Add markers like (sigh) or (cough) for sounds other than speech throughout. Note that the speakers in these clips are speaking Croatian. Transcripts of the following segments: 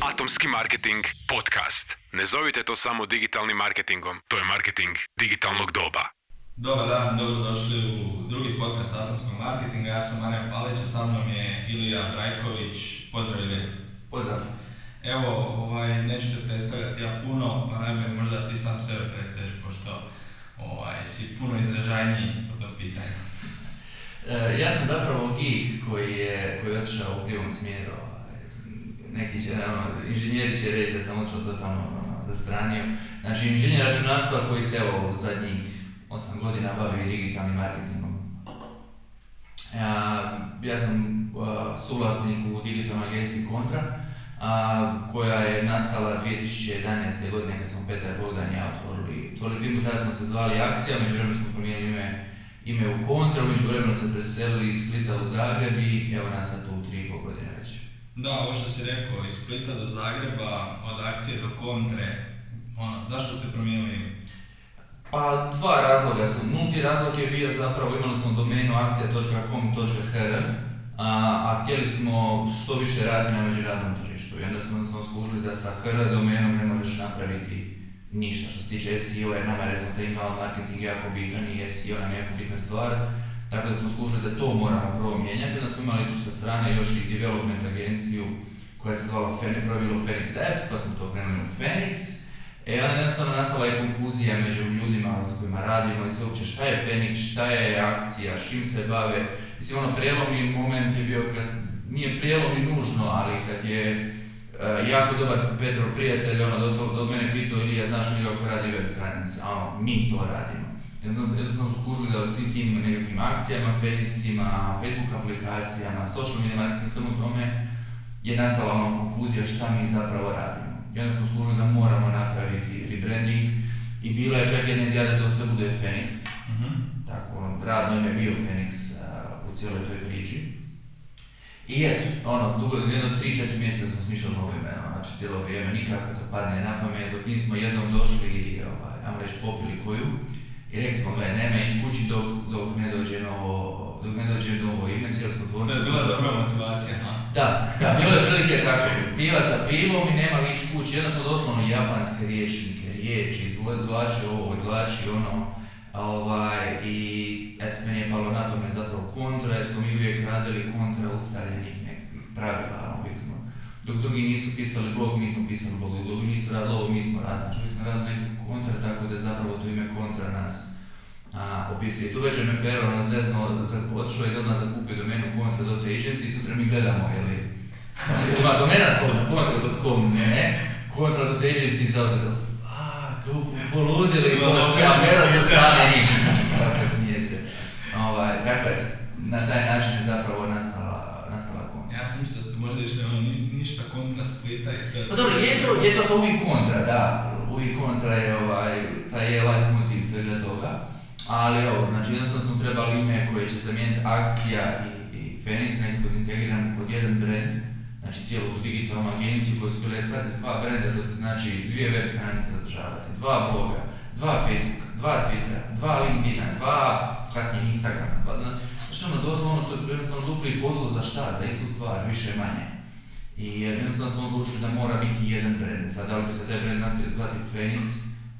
Atomski marketing podcast. Ne zovite to samo digitalnim marketingom, to je marketing digitalnog doba. Dobar dan, dobrodošli u drugi podcast Atomskog marketinga. Ja sam Marijan Palić, a sa mnom je Ilija Brajković. Pozdrav Ilija. Pozdrav. Evo, ovaj, neću te predstavljati ja puno, pa najbolje možda da ti sam sebe predstaviš, pošto ovaj, si puno izražajniji po tom pitanju. (laughs) E, ja sam zapravo geek koji je, koji je otišao u krivom smjeru. Neki će, ono, inženjeri će reći da sam otišao totalno ono, zastranio. Znači, inženjer računarstva koji se evo u zadnjih 8 godina bavi digitalnim marketingom. Ja, ja sam uh, suvlasnik u digitalnoj agenciji Kontra, a, koja je nastala 2011. godine kad smo Petar Bogdan i ja otvorili, otvorili firmu, tada smo se zvali Akcija, međuvremenu smo promijenili ime, ime u Kontra, u međuvremenu se preselili iz Splita u Zagreb i evo nas sad tu u 3,5 godine već. Da, ovo što si rekao, iz Splita do Zagreba, od akcije do kontre, ono, zašto ste promijenili? Pa dva razloga su. Nulti razlog je bio zapravo, imali smo domenu akcija.com.hr, a, a htjeli smo što više raditi na međunarodnom tržištu. I onda smo, smo skužili da sa hr domenom ne možeš napraviti ništa što se tiče SEO, jer nama je email marketing jako bitan i SEO nam je jako bitna stvar. Tako da smo skužili da to moramo prvo mijenjati, onda smo imali tu sa strane još i development agenciju koja se zvala je bilo Phoenix Apps, pa smo to krenuli u Phoenix. E, onda jednostavno nastala je konfuzija među ljudima s kojima radimo i sve uopće šta je Phoenix, šta je akcija, s čim se bave. Mislim, ono prijelomni moment je bio, kad, nije prijelomni nužno, ali kad je e, jako dobar Petrov prijatelj, ono doslovno do mene pitao ili ja znaš mi kako radi web stranica, a ono, mi to radimo. Jednostavno skužili da svim tim nekakvim akcijama, Phoenixima, Facebook aplikacijama, social media marketing, svemu tome je nastala ono konfuzija šta mi zapravo radimo. I onda smo skužili da moramo napraviti rebranding i bila je čak jedna ideja da to sve bude Phoenix. Tako, ono, radno ime je bio Phoenix uh, u cijeloj toj priči. I eto, ono, dugo, jedno 3-4 mjeseca smo smišljali novo ime, znači cijelo vrijeme, nikako to padne na pamet, dok nismo jednom došli i, ovaj, ajmo reći, popili koju. I rekli smo, gledaj, nema ići kući dok, dok ne dođe novo, dok ne dođe novo ime, smo To je bila dobra motivacija, ha? Da, da, bilo je prilike tako, piva za pivom i nema ići kući, onda smo doslovno japanske riječnike, riječi, izvlači ovo, izvlači ono, a ovaj, i eto, meni je palo na pamet zapravo kontra, jer smo mi uvijek radili kontra ustaljenih nekakvih pravila, ono, dok drugi nisu pisali blog, mi smo pisali blog, dok drugi nisu radili ovo, mi smo radili, znači mi smo radili neku kontra, tako da je zapravo to ime kontra nas. A, opisuje. Tu večer me Pero na zezno, za- otišao je iz odmah zakupio domenu contra.agency i sutra mi gledamo, je li, (laughs) ima domena slobodna, contra.com, ne, ne, contra.agency i sad zato, fuck, poludili, Malo se ja više sa strane njih, (laughs) tako smije se. Ovaj, dakle, na taj način je zapravo nastala, nastala kontra. Ja sam mislio da ste možda išli ono, ništa kontra Splita i to je... Pa dobro, je to, je to uvijek kontra, da. Uvijek kontra je ovaj, taj je light motiv svega toga. Ali evo, znači jednostavno smo trebali ime koje će zamijeniti akcija i, i Phoenix, nekako integriramo pod jedan brand. Znači cijelu tu digitalnu agenciju koju su bile, pazi, dva brenda, to znači dvije web stranice zadržavati, dva bloga, dva Facebooka, dva Twittera, dva LinkedIna, dva kasnije Instagrama, dva, znači ono doslovno to je jednostavno dupli posao za šta, za istu stvar, više manje. I jednostavno smo odlučili da mora biti jedan brand. Sad, da li bi se taj brand nastavio zvati Phoenix,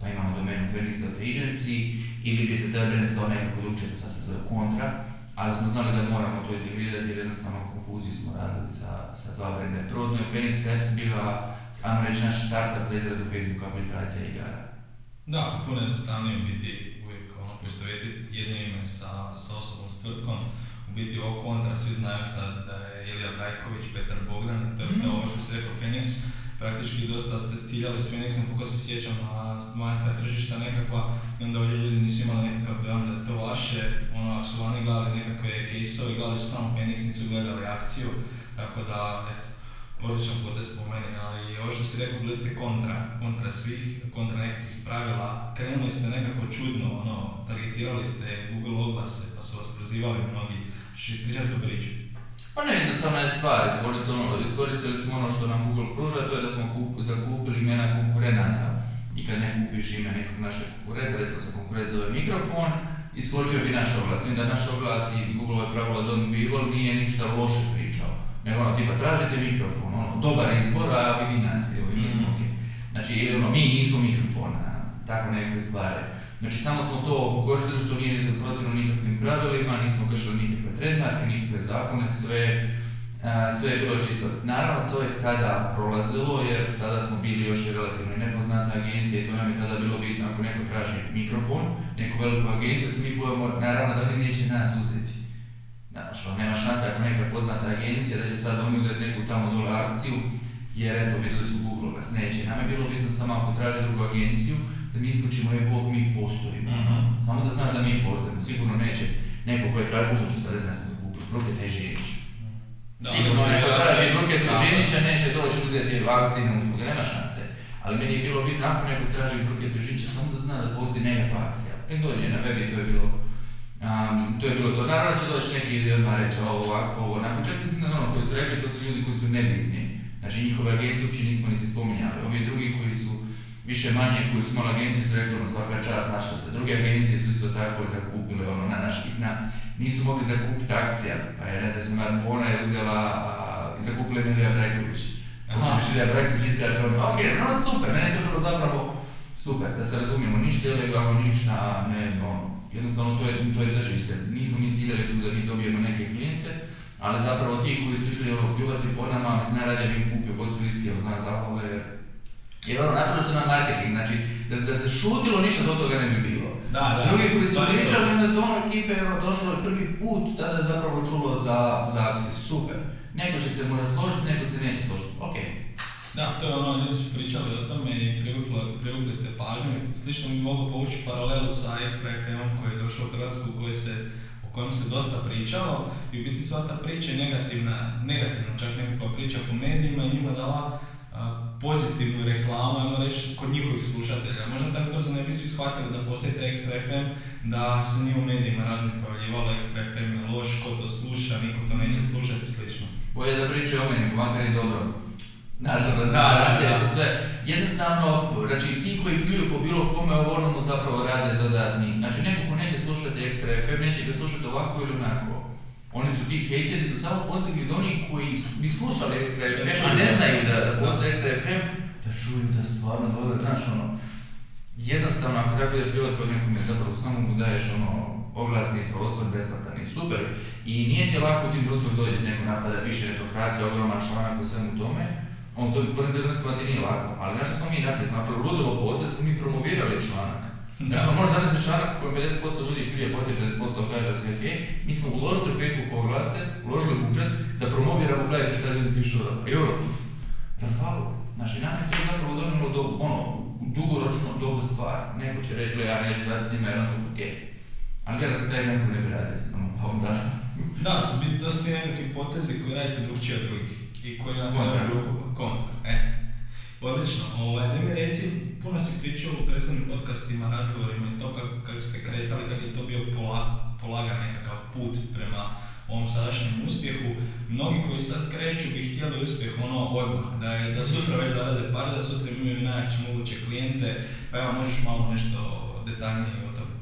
pa imamo domenu Phoenix.agency, ili bi se taj brand zvao nekako drugčije, sad se zove Kontra, ali smo znali da moramo to integrirati jer jednostavno konfuziju smo radili sa, sa dva brenda. Prvotno je Phoenix Apps bila, ajmo reći, naš startup za izradu Facebook aplikacija i igara. Da, puno jednostavnije biti uvijek ono poistovjetiti jedno ime sa, sa osobom, s tvrtkom. Biti ovo kontra, svi znaju sad da je Ilija Brajković, Petar Bogdan, to je to Mhm. ovo što si rekao Phoenix. Praktički dosta ste ciljali s Phoenixom, koliko se sjećam, na vanjska tržišta nekakva, i onda ovdje ljudi nisu imali nekakav dojam da je to vaše, ono, ako su vani gledali nekakve case-ove, gledali su samo Phoenix, nisu gledali akciju, tako da, eto, odličan potez po meni, ali ovo što si rekao, bili ste kontra, kontra svih, kontra nekakvih pravila, krenuli ste nekako čudno, ono, targetirali ste Google oglase, pa su vas prozivali mnogi, što ispričati tu priču. Pa ne, jednostavna je stvar, iskoristili, ono- iskoristili smo ono što nam Google pruža, to je da smo kup, zakupili imena konkurenata. I kad ne kupiš ime nekog našeg konkurenta, recimo se konkurent zove mikrofon, iskočio bi naš oglas. Tim da naš oglas i Google pravilo Don't Be Evil nije ništa loše pričao. nego ono, tipa, tražite mikrofon, ono, dobar izbor, a vidi nas, evo, i mi smo Mhm. ok. Znači, ili ono, mi nismo mikrofon, a, tako nekakve stvari. Znači, samo smo to koristili što nije ni protivno nikakvim pravilima, nismo kršili nikakve trademarke, nikakve zakone, sve, sve je bilo čisto. Naravno, to je tada prolazilo, jer tada smo bili još i relativno nepoznata agencija i to nam je tada bilo bitno ako neko traži mikrofon, neku veliku agenciju, se mi naravno da oni neće nas uzeti. Ono, nema šanse ako neka poznata agencija da će sad oni uzeti neku tamo dole akciju, jer eto, vidjeli su Google nas neće. Nam je bilo bitno samo ako traži drugu agenciju, da mi isključimo je Bog, mi postojimo. Mhm. Samo da znaš da mi postojimo, sigurno neće neko koji je sad ne znam za Google, Bruke Težinić. Da, Sigurno neko traži Bruke da. Težinića, neće doći uzeti akcijne usluge, nema šanse. Ali meni je bilo bitno ako neko traži Bruke Težinića, samo da zna da postoji nekakva akcija. Nek dođe na web i to je bilo Um, to je bilo to. Naravno će doći neki odmah reći ovo ovako, ovo onako. Čak mislim da ono koji su rekli, to su ljudi koji su nebitni. Znači njihove agencije uopće nismo niti spominjali. Ovi drugi koji su više manje, koji su imali agencije su rekli ono svaka čast našla se. Druge agencije su isto tako zakupile ono na naš istina. Nisu mogli zakupiti akcija. Pa je ne znam, Bona je uzela i zakupili Nelija Brajković. Aha. Nelija Brajković iskače ono, ok, no super, meni je to bilo zapravo super, da se razumijemo, ništa ilegalno, ništa, ne, no, jednostavno to je, to je tržište. Nismo mi ciljali tu da mi dobijemo neke klijente, ali zapravo ti koji su išli ono pljuvati po nama, mislim najradije bi im kupio bocu viskija, jer ono, napravili su nam marketing, znači, da, da se šutilo, ništa do toga ne bi bilo. Da, da. Drugi koji su je pričali, onda to ono ekipe ono, došlo je prvi put, tada je zapravo čulo za, za akcije, super. Neko će se morati složiti, neko se neće složiti, okej. Da, to je ono, ljudi su pričali o tome i privukli, ste pažnju. Slično bi mogu povući paralelu sa Extra FM-om koji je došao u Hrvatsku, koji se, o kojem se dosta pričalo i u biti sva ta priča je negativna, negativna čak nekakva priča po medijima i njima dala pozitivnu reklamu, ajmo reći, kod njihovih slušatelja. Možda tako brzo ne bi svi shvatili da postoji taj Extra FM, da se nije u medijima raznih pojavljivalo Extra FM je loš, ko to sluša, niko to neće slušati i slično. Bolje da pričaju o meni, makar i dobro. Naša prezentacija da, sve. Jednostavno, znači ti koji pljuju po bilo kome ovo zapravo rade dodatni. Znači neko ko neće slušati Extra FM, neće ga slušati ovako ili onako. Oni su ti hejteri su samo postigli do onih koji bi slušali Extra FM, a ne znaju da, da postoji Extra FM, da čuju da stvarno dobro, znaš ono, jednostavno ako tako ideš bilo kod nekom je zapravo samo mu daješ ono oglasni prostor besplatan i super. I nije ti lako u tim društvom dođe neko napada, piše netokracija, ogroman članak u svemu tome, on to po internetima ti nije lako, ali znaš što smo mi napravili, napravili ludilo potez, smo mi promovirali članak. Znači, ono može zamisliti članak u kojem 50% ljudi prije pote 50% kaže da sve ok, mi smo uložili Facebook oglase, uložili budžet da promoviramo, gledajte šta ljudi pišu, i ono, puf, razvalo. Znači, nam je to zapravo donijelo do, ono, dugoročno dobru stvar. Neko će reći, ja neću dati s njima jer on to ok. Ali vjerojatno taj neko ne bi radio s nama, pa onda... Da, to su ti nekakvi potezi koji radite drugčije od drugih i koji na Kontra. kraju kontra. E, odlično. Ovaj, da mi reci, puno si pričao u prethodnim podcastima, razgovorima i to kako kak ste kretali, kak je to bio pola, polagan nekakav put prema ovom sadašnjem uspjehu. Mnogi koji sad kreću bi htjeli uspjeh ono odmah, da, je, da sutra već zarade pare, da sutra imaju najjače moguće klijente, pa evo možeš malo nešto detaljnije o tome.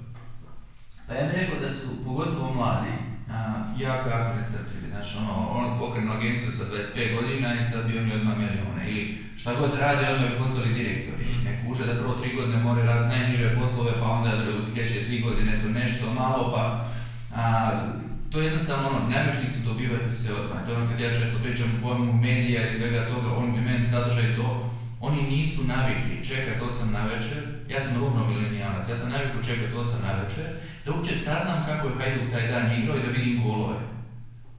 Pa ja bih rekao da su, pogotovo mladi, a, jako, jako nestrpljivi. Znači, ono, on pokrenu agenciju sa 25 godina i sad bi oni odmah milijone. Ili šta god rade, onda bi postali direktori. Mm. Ne kuže da prvo tri godine moraju raditi najniže poslove, pa onda u sljedeće tri godine to nešto malo, pa... A, to je jednostavno ono, navikli su dobivati se odmah. To je ono kad ja često pričam o pojmu medija i svega toga, on bi meni sadržaj to, oni nisu navikli čekat 8 na večer, ja sam rubno milenijalac, ja sam navikao čekat 8 na večer, da uopće saznam kako je Hajduk taj dan igrao i da vidim golove.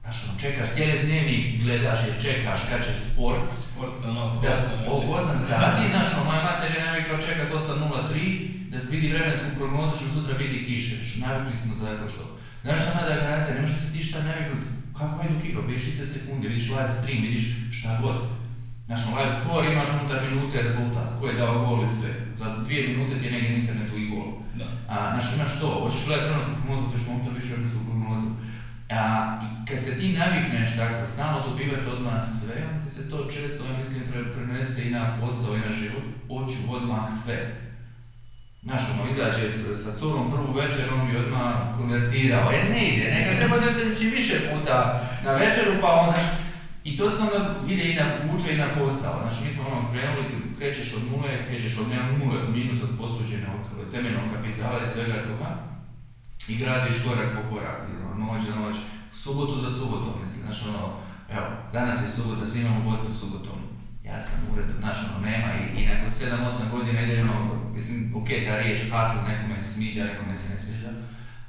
Znaš, ono, čekaš cijeli dnevnik, gledaš jer čekaš kad će sport, Sport, ono, da, osam o večer. 8 sati, znaš, ono, moja mater je navikla čekat 8.03, da se vidi vremensku prognozu, će sutra biti kiše, navikli smo za tako što. Znaš, šta mlada generacija, nemaš li se ti šta naviknut, kako Hajduk igrao, vidiš iste sekunde, vidiš live stream, vidiš šta god. Znaš, ono, live score, imaš unutar minute rezultat, ko je dao gol i sve. Za dvije minute ti je negdje na internetu i gol. Da. A, znaš, imaš to, hoćeš gledati vremensku prognozu, hoćeš momentalno više vremensku prognozu. A, i kad se ti navikneš tako, stalno dobivati odmah sve, onda se to često, ja mislim, pre- prenese i na posao i na život. Hoću odmah sve. Znaš, ono, izađe sa, sa curom prvu večer, on bi odmah konvertirao. E, ne ide, neka treba da ići više puta na večeru, pa onda, I to se onda ide i na, i na posao. Znači, mi smo ono krenuli, krećeš od nule, krećeš od nema nule, minus od posuđenog temeljnog kapitala i svega toga. I gradiš korak po korak, ono, noć za noć, subotu za subotom, mislim, znači ono, evo, danas je subota, snimamo podcast subotom. Ja sam u uredu, znaš, ono, nema i, i nakon 7-8 godina ide ono, mislim, ok, ta riječ hustle, nekome se smiđa, nekome se ne sviđa,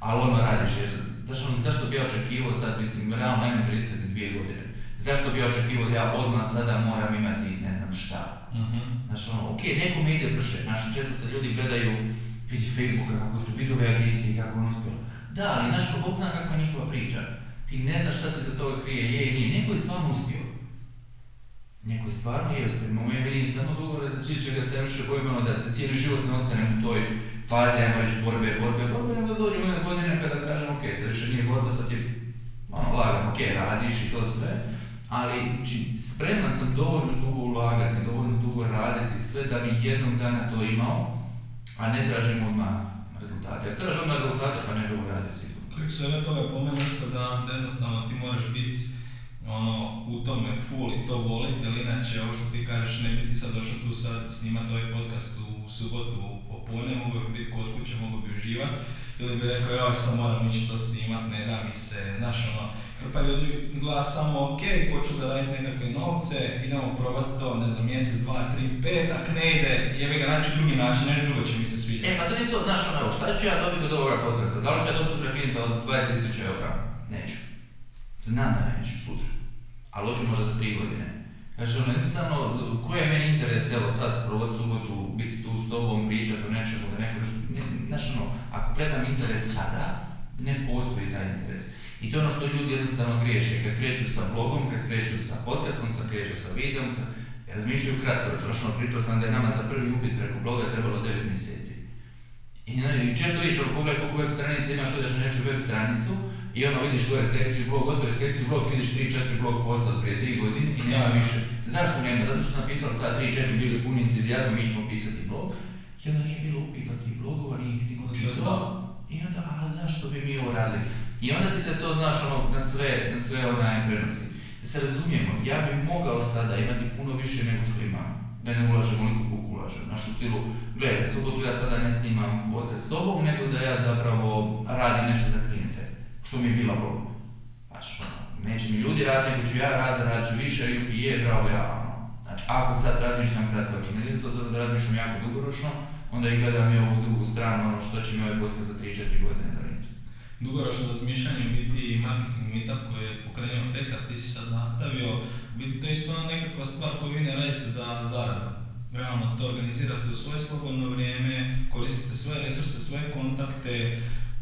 ali ono radiš, jer, znaš, ono, zašto bi ja očekivao sad, mislim, realno imam 32 godine, zašto bi očekivao da ja odmah sada moram imati ne znam šta. Mhm. Znaš, ono, ok, nekome ide brže, znaš, često se ljudi gledaju, vidi Facebooka kako su vidove agencije, kako on uspjelo. Da, ali znaš, Bog zna kakva je njihova priča. Ti ne znaš šta se za toga krije, je i nije. Neko je stvarno uspio. Neko je stvarno je uspio. Moje vidim samo dugo znači čega se više bojim ono da, da cijeli život ne ostanem u toj fazi, ajmo reći, borbe, borbe, borbe, nego da dođemo jedne godine kada kažem, ok, sad više nije borba, sad je ono, lagano, ok, radiš i to sve, ali znači, spreman sam dovoljno dugo ulagati, dovoljno dugo raditi sve da bi jednog dana to imao, a ne tražim odmah rezultate. Jer tražim odmah rezultate pa ne bi uradio sigurno. Klik svega toga pomenu isto da, da jednostavno ti moraš biti ono, u tome full i to voliti, jer inače ovo što ti kažeš, ne bi ti sad došao tu sad snimat ovaj podcast u subotu popodne, mogu bi biti kod kuće, mogu bi uživat, ili bi rekao, ja sad moram ići to snimat, ne da mi se, znaš ono, hrpa ljudi gleda samo, ok, hoću zaraditi nekakve novce, idemo probati to, ne znam, mjesec, dva, tri, pet, ak ne ide, jebi ga naći drugi način, nešto drugo će mi se sviđati. E pa to je to, znaš ono, šta ću ja dobiti od ovoga podcasta? Da li ću ja dobiti sutra klijenta od 20.000 eura? Neću. Znam da neću sutra. Ali hoću možda za tri godine. Znači, ono, jednostavno, koji je meni interes, evo sad, provod subotu, biti tu s tobom, pričati o nečemu, da neko ne, znaš, ono, ako gledam interes sada, ne postoji taj interes. I to je ono što ljudi jednostavno griješe, kad kreću sa blogom, kad kreću sa podcastom, kad kreću sa videom, sa, razmišljaju kratkoročno, znači, ono, pričao sam da je nama za prvi upit preko bloga trebalo 9 mjeseci. I, ne, često ono, pogledaj koliko web stranica imaš, odeš na neču web stranicu, i ono vidiš gore sekciju blog, otvoriš sekciju blog, vidiš 3-4 blog posta od prije 3 godine i nema više. Zašto nema? Zato što sam napisao ta 3-4 bili puni entuzijazma, mi ćemo pisati blog. I onda nije bilo upita tih blogova, nije ih niko. I onda, a zašto bi mi ovo radili? I onda ti se to, znaš, ono, na sve, na sve onaj prenosi. Da se razumijemo, ja bi mogao sada imati puno više nego što imam. Da ne ulažem onoliko koliko ulažem. Znaš, u stilu, gledaj, subotu ja sada ne snimam podcast s tobom, nego da ja zapravo radim nešto za klijente. Što mi je bila volja. Znaš, ono, neće mi ljudi raditi, nego ću ja zaradit ću više i je, bravo ja. Ono. Znači, ako sad razmišljam kratkoročno, ne da razmišljam jako dugoročno, onda i gledam i ovu drugu stranu, ono što će mi ovaj podcast za 3-4 godine donijeti. Dugoročno razmišljanje biti marketing meetup koji je pokrenuo Petar, ti si sad nastavio, biti to isto ona nekakva stvar koju vi ne radite za zaradu. Realno to organizirate u svoje slobodno vrijeme, koristite svoje resurse, svoje kontakte,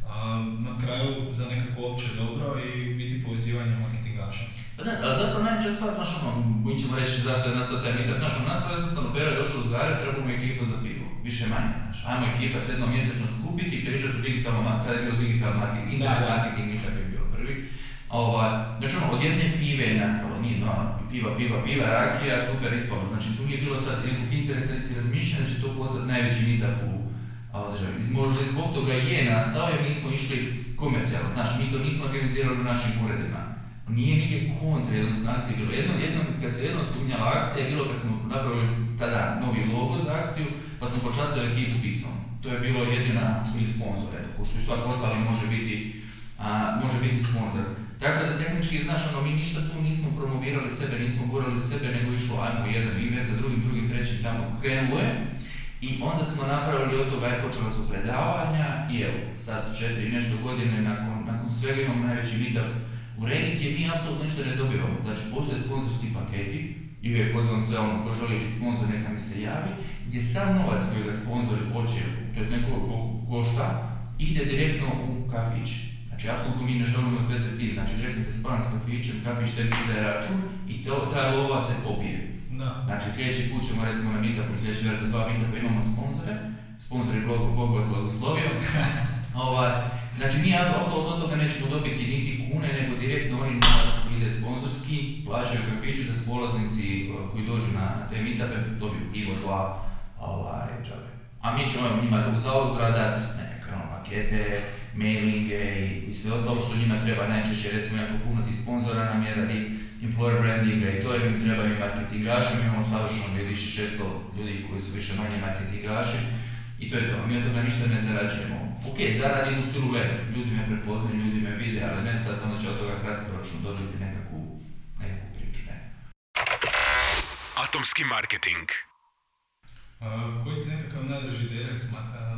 a, na kraju za nekako opće dobro i biti povezivanje marketingaša. Pa da, ali zapravo najveća stvar, znaš ono, mi ćemo reći zašto je nastao taj meetup, znaš ono, nastao je jednostavno Pero je došao u Zagreb, trebamo ekipu za pivo, više manje, znaš, ajmo ekipa se jednom mjesečno skupiti i pričati o digitalnom, kada je bio digital marketing, internet marketing, meetup je bio prvi. Ovaj, znači ono, od jedne pive je nastalo, nije no, piva, piva, piva, rakija, super ispalo, znači tu nije bilo sad nekog interesa niti razmišljanja da će to postati najveći meetup u a, Možda zbog toga je nastao jer mi smo išli komercijalno, znaš, mi to nismo organizirali u našim uredima. Nije nigdje kontra jednostavno akcije bilo. Jedno, jednom, kad se jednom spominjala akcija, bilo kad smo napravili tada novi logo za akciju, pa smo počastili ekipu pizzom. To je bilo jedina ili sponsor, eto, što i svak ostali može biti, a, može biti sponsor. Tako da tehnički, znaš, ono, mi ništa tu nismo promovirali sebe, nismo gurali sebe, nego išlo, ajmo, jedan event za drugim, drugim, trećim, tamo krenulo je. I onda smo napravili od toga, aj počela su predavanja i evo, sad četiri i nešto godine nakon, nakon svega imamo najveći meetup u regiji gdje mi apsolutno ništa ne dobivamo. Znači, postoje sponzorski paketi i uvijek pozivam sve ono ko želi biti sponzor neka mi se javi, gdje sam novac koji ga sponzor hoće, to je ko košta, ide direktno u kafić. Znači, apsolutno mi ne želimo imati veze s tim, znači direktno te spam s kafićem, kafić tebi izdaje račun i to, ta lova se popije. Da. Znači sljedeći put ćemo recimo na meetupu, sljedeći vjerojatno dva meetupa imamo sponzore, sponzori blog, Bog vas blagoslovio. (laughs) ovaj, znači mi apsolutno od toga nećemo dobiti niti kune, nego direktno oni novac koji ide sponzorski, plaćaju kafiću da su polaznici uh, koji dođu na, na te meetupe dobiju pivo, dva, ovaj, džabe. A mi ćemo njima u zauzvrat dat nekakve ono, pakete, mailinge i, i sve ostalo što njima treba najčešće, recimo jako puno tih sponzora nam je radi employer brandinga i to je mi treba i marketingaši, mi imamo savršeno 2600 ljudi koji su više manje marketingaši i to je to, mi od toga ništa ne zarađujemo. Ok, zaradim u stilu ljudi me prepoznaju, ljudi me vide, ali ne sad onda će od toga kratkoročno dobiti nekakvu, nekakvu priču, ne. Atomski marketing. Uh, koji ti nekakav najdraži direkt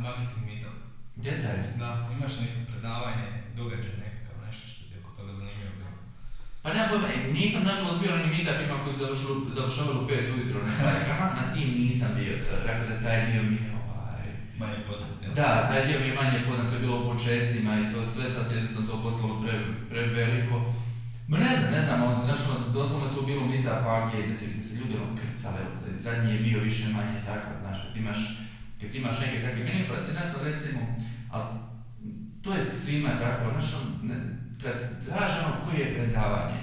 marketing meetup? Detalj. Da, imaš neko predavanje, događaj nekakav, nešto što ti je oko toga zanimljivo bilo? Pa nema pojma, e, nisam nažalost bio na meetupima koji su završili- završavali u 5 ujutro na tim nisam bio, tako da taj dio mi je ovaj... Manje poznat, jel? Da, taj dio mi je manje poznat, to je bilo u početcima i to sve, sad jer sam to poslalo pre, preveliko. Ma ne znam, ne znam, on, znaš, ono, doslovno je tu bilo meetupa gdje, gdje se, gdje se ljudi ono krcale, zadnji je bio više manje takav, znaš, kad imaš, kad imaš neke takve, meni je fascinantno recimo, ali to je svima tako, znaš, ono, ne, kad traže ono koje je predavanje,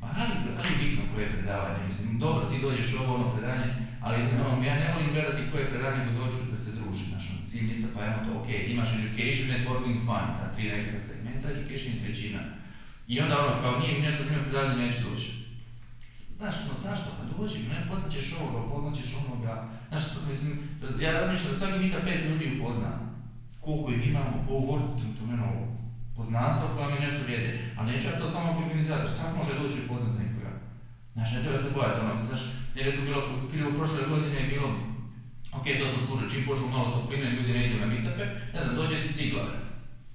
ma ali, ali bitno koje je predavanje, mislim, dobro, ti dođeš u ovo ono predavanje, ali ono, ja ne volim gledati koje je predavanje, nego dođu da se druži, znaš, ono, cilj meetupa pa to, ok, imaš education, networking, fun, ta tri nekakva segmenta, education je trećina. I onda ono, kao nije mi nešto zanimljivo predavanje, neću doći. Znaš, no zašto? Pa dođi, ne, poznaćeš ovoga, poznaćeš onoga. Znaš, mislim, ja razmišljam da svaki meetup pet ljudi upozna. Koliko ih imamo, ovo, to, to meno, poznanstva koja mi nešto vrijede. A neću ja to samo organizator, svak može doći i upoznat nekoga. Znaš, ne treba se bojati, ono, znaš, jer recimo bilo, krivo prošle godine je bilo, ok, to smo skužili, čim počnu malo topline, ljudi ne idu na meetupe, ne znam, dođe ti ciglar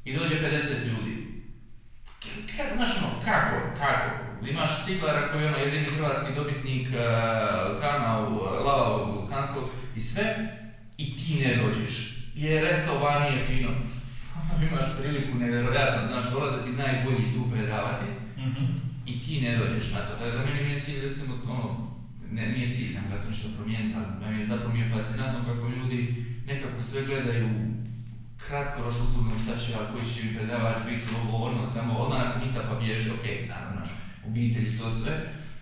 i dođe 50 ljudi. Kako, znaš ono, kako, kako? Imaš ciglara koji je ono jedini hrvatski dobitnik uh, kana u lava u Kanskog i sve, i ti ne dođeš. Jer eto, vani je fino. Imaš priliku nevjerojatno, znaš, dolaze ti najbolji tu predavati Mhm. i ti ne dođeš na to. Tako da meni nije cilj, recimo, ono, ne, nije cilj, nam da to nešto promijeniti, ali zapravo mi je fascinantno kako ljudi nekako sve gledaju kratkoročno usudno šta će, a koji će mi predavač biti ovo, ono, tamo, odmah nakon meetupa bježe, ok, naravno, naš, obitelj to sve,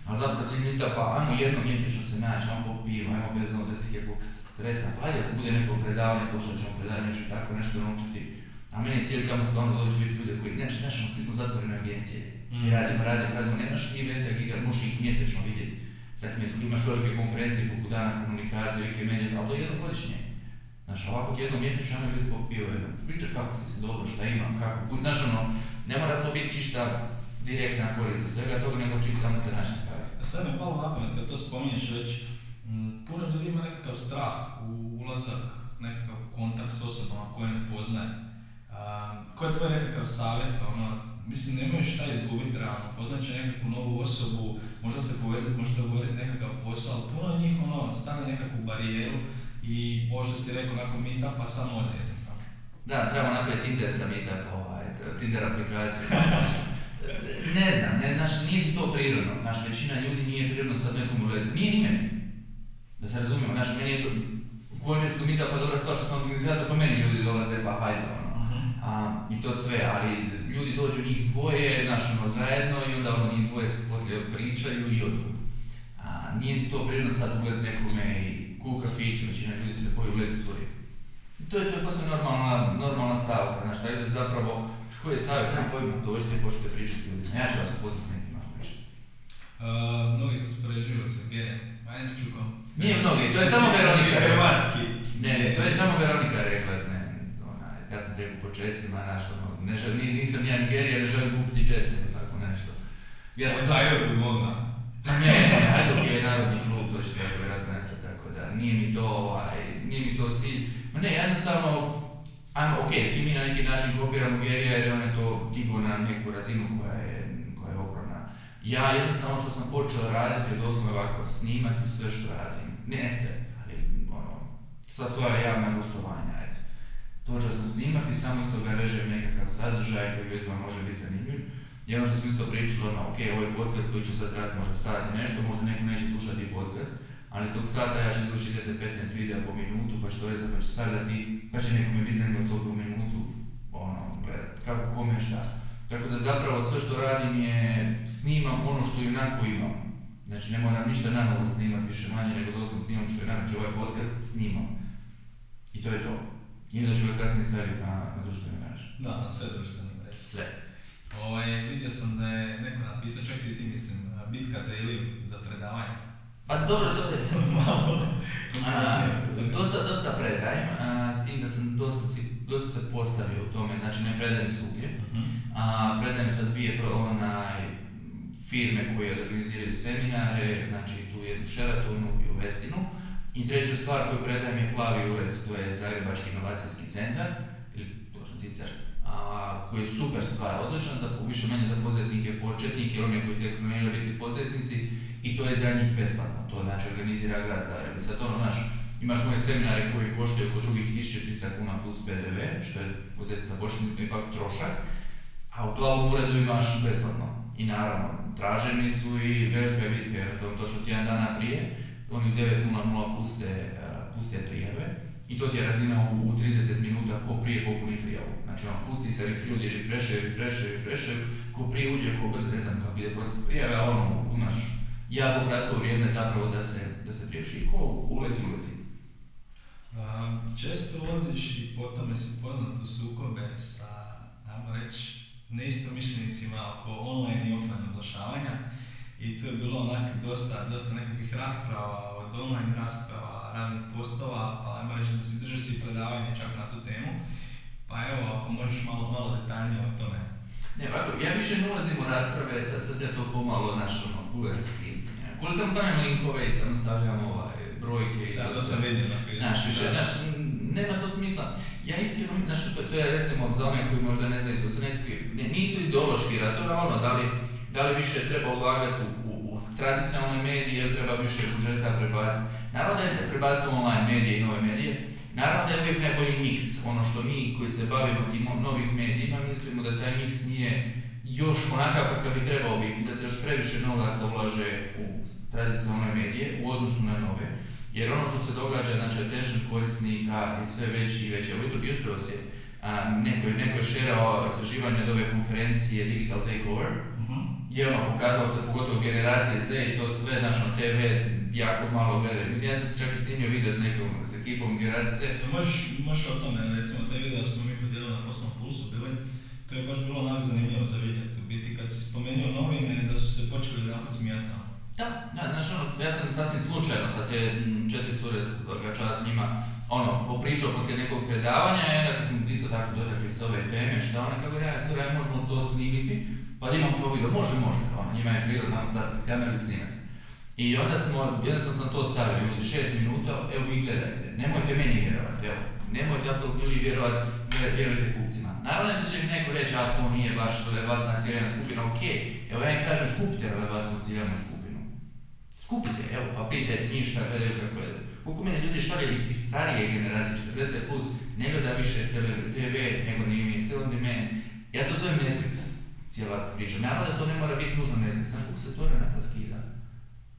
ali zapravo cilj meetupa, ajmo jednom mjesečno se naći, ajmo popijemo, ajmo bez ono, bez ikakvog stresa, pa ajde, ako bude neko predavanje, pošlat ćemo predavanje, nešto tako, nešto naučiti. A meni je cilj tamo stvarno doći biti ljude koji, znači, znaš, ono, svi smo zatvorene agencije, svi Mm. radimo, radimo, radimo, nemaš eventa gdje možeš ih mjesečno vidjeti. Sad mjesečno imaš velike konferencije poput dana komunikacije, velike medije, ali to je jednom godišnje. Znaš, ovako ti jednom mjesečno ono ljudi popio jedan, priča kako si se dobro, šta imam, kako, put, znaš ono, ne mora to biti išta direktna korist sa svega toga, nego čisto tamo se naći na kavi. A Sad me palo na pamet kad to spominješ već, m, puno ljudi ima nekakav strah u ulazak, nekakav kontakt s osobama koje ne poznaje. A, koji je tvoj nekakav savjet, ono, mislim nemaju šta izgubiti realno, poznaće nekakvu novu osobu, možda se povezati, možda dogovoriti nekakav posao, ali puno njih ono, stavi nekakvu barijeru i što si rekao, nakon meetupa samo ode jednostavno. Da, trebamo napraviti Tinder za meetup, ovaj, Tinder (laughs) ne znam, ne, znaš, nije ti to prirodno, znaš, većina ljudi nije prirodno sad nekom uletiti, nije ni meni. Da se razumijemo, znaš, meni je to, u kontekstu meetupa dobra stvar što sam organizator, pa meni ljudi dolaze, pa hajde, ono. A, I to sve, ali ljudi dođu njih dvoje, znaš, ono, zajedno i onda ono njih dvoje poslije pričaju i odu. A, nije ti to prirodno sad ugled nekome i ku kafiću, većina ljudi se boji ugled curi. I To je, to je posle normalna, normalna stavka, znaš, da ide zapravo, koji je savjet, nemam pojma, dođite i počnete pričati s ljudima, ja ću vas upoznat s nekim ako ništa. Uh, mnogi to spoređuju sa gejem, ajde čukom. Nije mnogi, to je samo Veronika. Hrvatski. Ne, ne, to je samo Veronika rekla, ja sam tek u početcima, znaš, ono, ne ni- nisam ja Nigerija, ne želim kupiti džetce ili tako nešto. Ja sam. Zajer bi mogla. Ne, ne, Hajduk je narodni klub, to će tako vjerojatno nestati, tako da nije mi to, ovaj, nije mi to cilj. Ma ne, jednostavno, ajmo, ok, svi mi na neki način kopiramo Gerija jer on je to digao na neku razinu koja je, koja je ogromna. Ja jednostavno što sam počeo raditi je doslovno ovako, snimati sve što radim. Ne sve, ali ono, sva svoja javna gostovanja, eto. Počeo sam snimati, samo iz toga režem nekakav sadržaj koji ljudima može biti zanimljiv. I ono što smo isto pričali, ono, ok, ovaj podcast koji ću sad raditi možda sat i nešto, možda neko neće slušati podcast, ali iz tog sata ja ću izvući 10-15 videa po minutu, pa ću to rezati, pa ću stavljati, pa će nekome biti zanimljivo to po minutu, ono, gledat, kako kome šta. Tako da zapravo sve što radim je snimam ono što i onako imam. Znači ne moram ništa nanovo snimati više manje, nego doslovno snimam što je ovaj podcast snimam. I to je to. I onda ću ga kasnije staviti na, na društvene mreže. Da, na sve društvene mreže. Sve. Ovaj, vidio sam da je neko napisao, čak si ti mislim, uh, bitka za Iliju, za predavanje. Pa dobro, dobro. (laughs) Malo. A, dosta, dosta predajem, a, s tim da sam dosta, si, dosta se postavio u tome, znači ne predajem svugdje. Mhm. A, predajem sa dvije pro, onaj, firme koje organiziraju seminare, znači tu jednu u Sheratonu i u Westinu. I treća stvar koju predajem je Plavi ured, to je Zagrebački inovacijski centar, ili točno Zicar, a, koji je super stvar, odličan za više manje za poduzetnike, početnike one koji tek planiraju biti poduzetnici i to je za njih besplatno, to znači organizira grad Zagreb. Sad ono, naš, imaš moje seminare koji koštaju oko drugih 1300 kuna plus PDV, što je poduzetnik za početnicima ipak trošak, a u plavom uredu imaš besplatno. I naravno, traženi su i velika bitka, jer to točno tjedan dana prije, oni u 9.00 puste, uh, puste prijave i to ti je razina u, u 30 minuta ko prije popuni prijavu. Znači on pusti se, ljudi refreshaju, refreshaju, refreshaju, ko prije uđe, ko brzo, ne znam kako ide proces prijave, a ono, imaš jako kratko vrijeme zapravo da se, da se prijaviš i ko uleti, uleti. A, često ulaziš i po tome si poznat u sukobe sa, ajmo reći, neistomišljenicima oko online i offline oglašavanja i tu je bilo onak dosta, dosta nekakvih rasprava, od online rasprava, raznih postova, pa ajmo reći da si držao si predavanje čak na tu temu. Pa evo, ako možeš malo, malo detaljnije o tome. Ne, ovako, ja više ne ulazim u rasprave, sad, sad ja to pomalo, znaš, ono, kulerski. Kule sam stavljam linkove i samo stavljam ovaj, brojke i Da, to sve. sam vidio na Facebooku. Znaš, više, znaš, nema to smisla. Ja iskreno, znaš, to, to je recimo za one koji možda ne znaju, to su nekakvi, ne, nisu ideološki ratovi, ono, da li, da li više treba ulagati u, tradicionalne medije ili treba više budžeta prebaciti. Naravno da je prebaciti online medije i nove medije, naravno da je uvijek najbolji miks, ono što mi koji se bavimo tim novih medijima, mislimo da taj miks nije još onakav kakav bi trebao biti, da se još previše novaca ulaže u tradicionalne medije u odnosu na nove. Jer ono što se događa, znači attention korisnika je sve veći i veći. Evo jutro, je, neko, je, neko je šerao istraživanje od ove konferencije Digital Takeover. Je ono pokazalo se pogotovo generacije Z i to sve, znaš, na TV jako malo gledaju. Mislim, ja sam se čak i snimio video s nekom, s ekipom generacije Z. Da možeš, možeš o tome, recimo taj video smo mi podijelili na Poslovnom pulsu bili, to je baš bilo onak zanimljivo za vidjeti u biti kad si spomenuo novine da su se počeli jedanput smijati samo. Da, da, znaš ono, ja sam sasvim slučajno sa te četiri cure s ga čast njima, ono, popričao poslije nekog predavanja kad smo isto tako dotakli se ove teme, šta ona kako ja, cure, ja možemo to snimiti, pa to video, može, može, ono, njima je prirodno staviti kameru i snimac. I onda smo, jednostavno sam to stavio, ljudi, šest minuta, evo vi gledajte, nemojte meni vjerovati, evo, nemojte apsolutno li vjerovati, vjer- vjerujte kupcima. Naravno da će mi neko reći, a to nije baš relevantna ciljana skupina, ok, evo ja im kažem skupite relevantnu ciljanu skupinu. Skupite, evo, pa pitajte njih šta gledaju, kako gledaju. Koliko mene ljudi šalje iz, starije generacije, 40 plus, ne gleda više TV, TV nego ni mi sve on demand. Ja to zovem Netflix, cijela priča. Naravno da to ne mora biti nužno Netflix, znaš koliko se torrenta skida.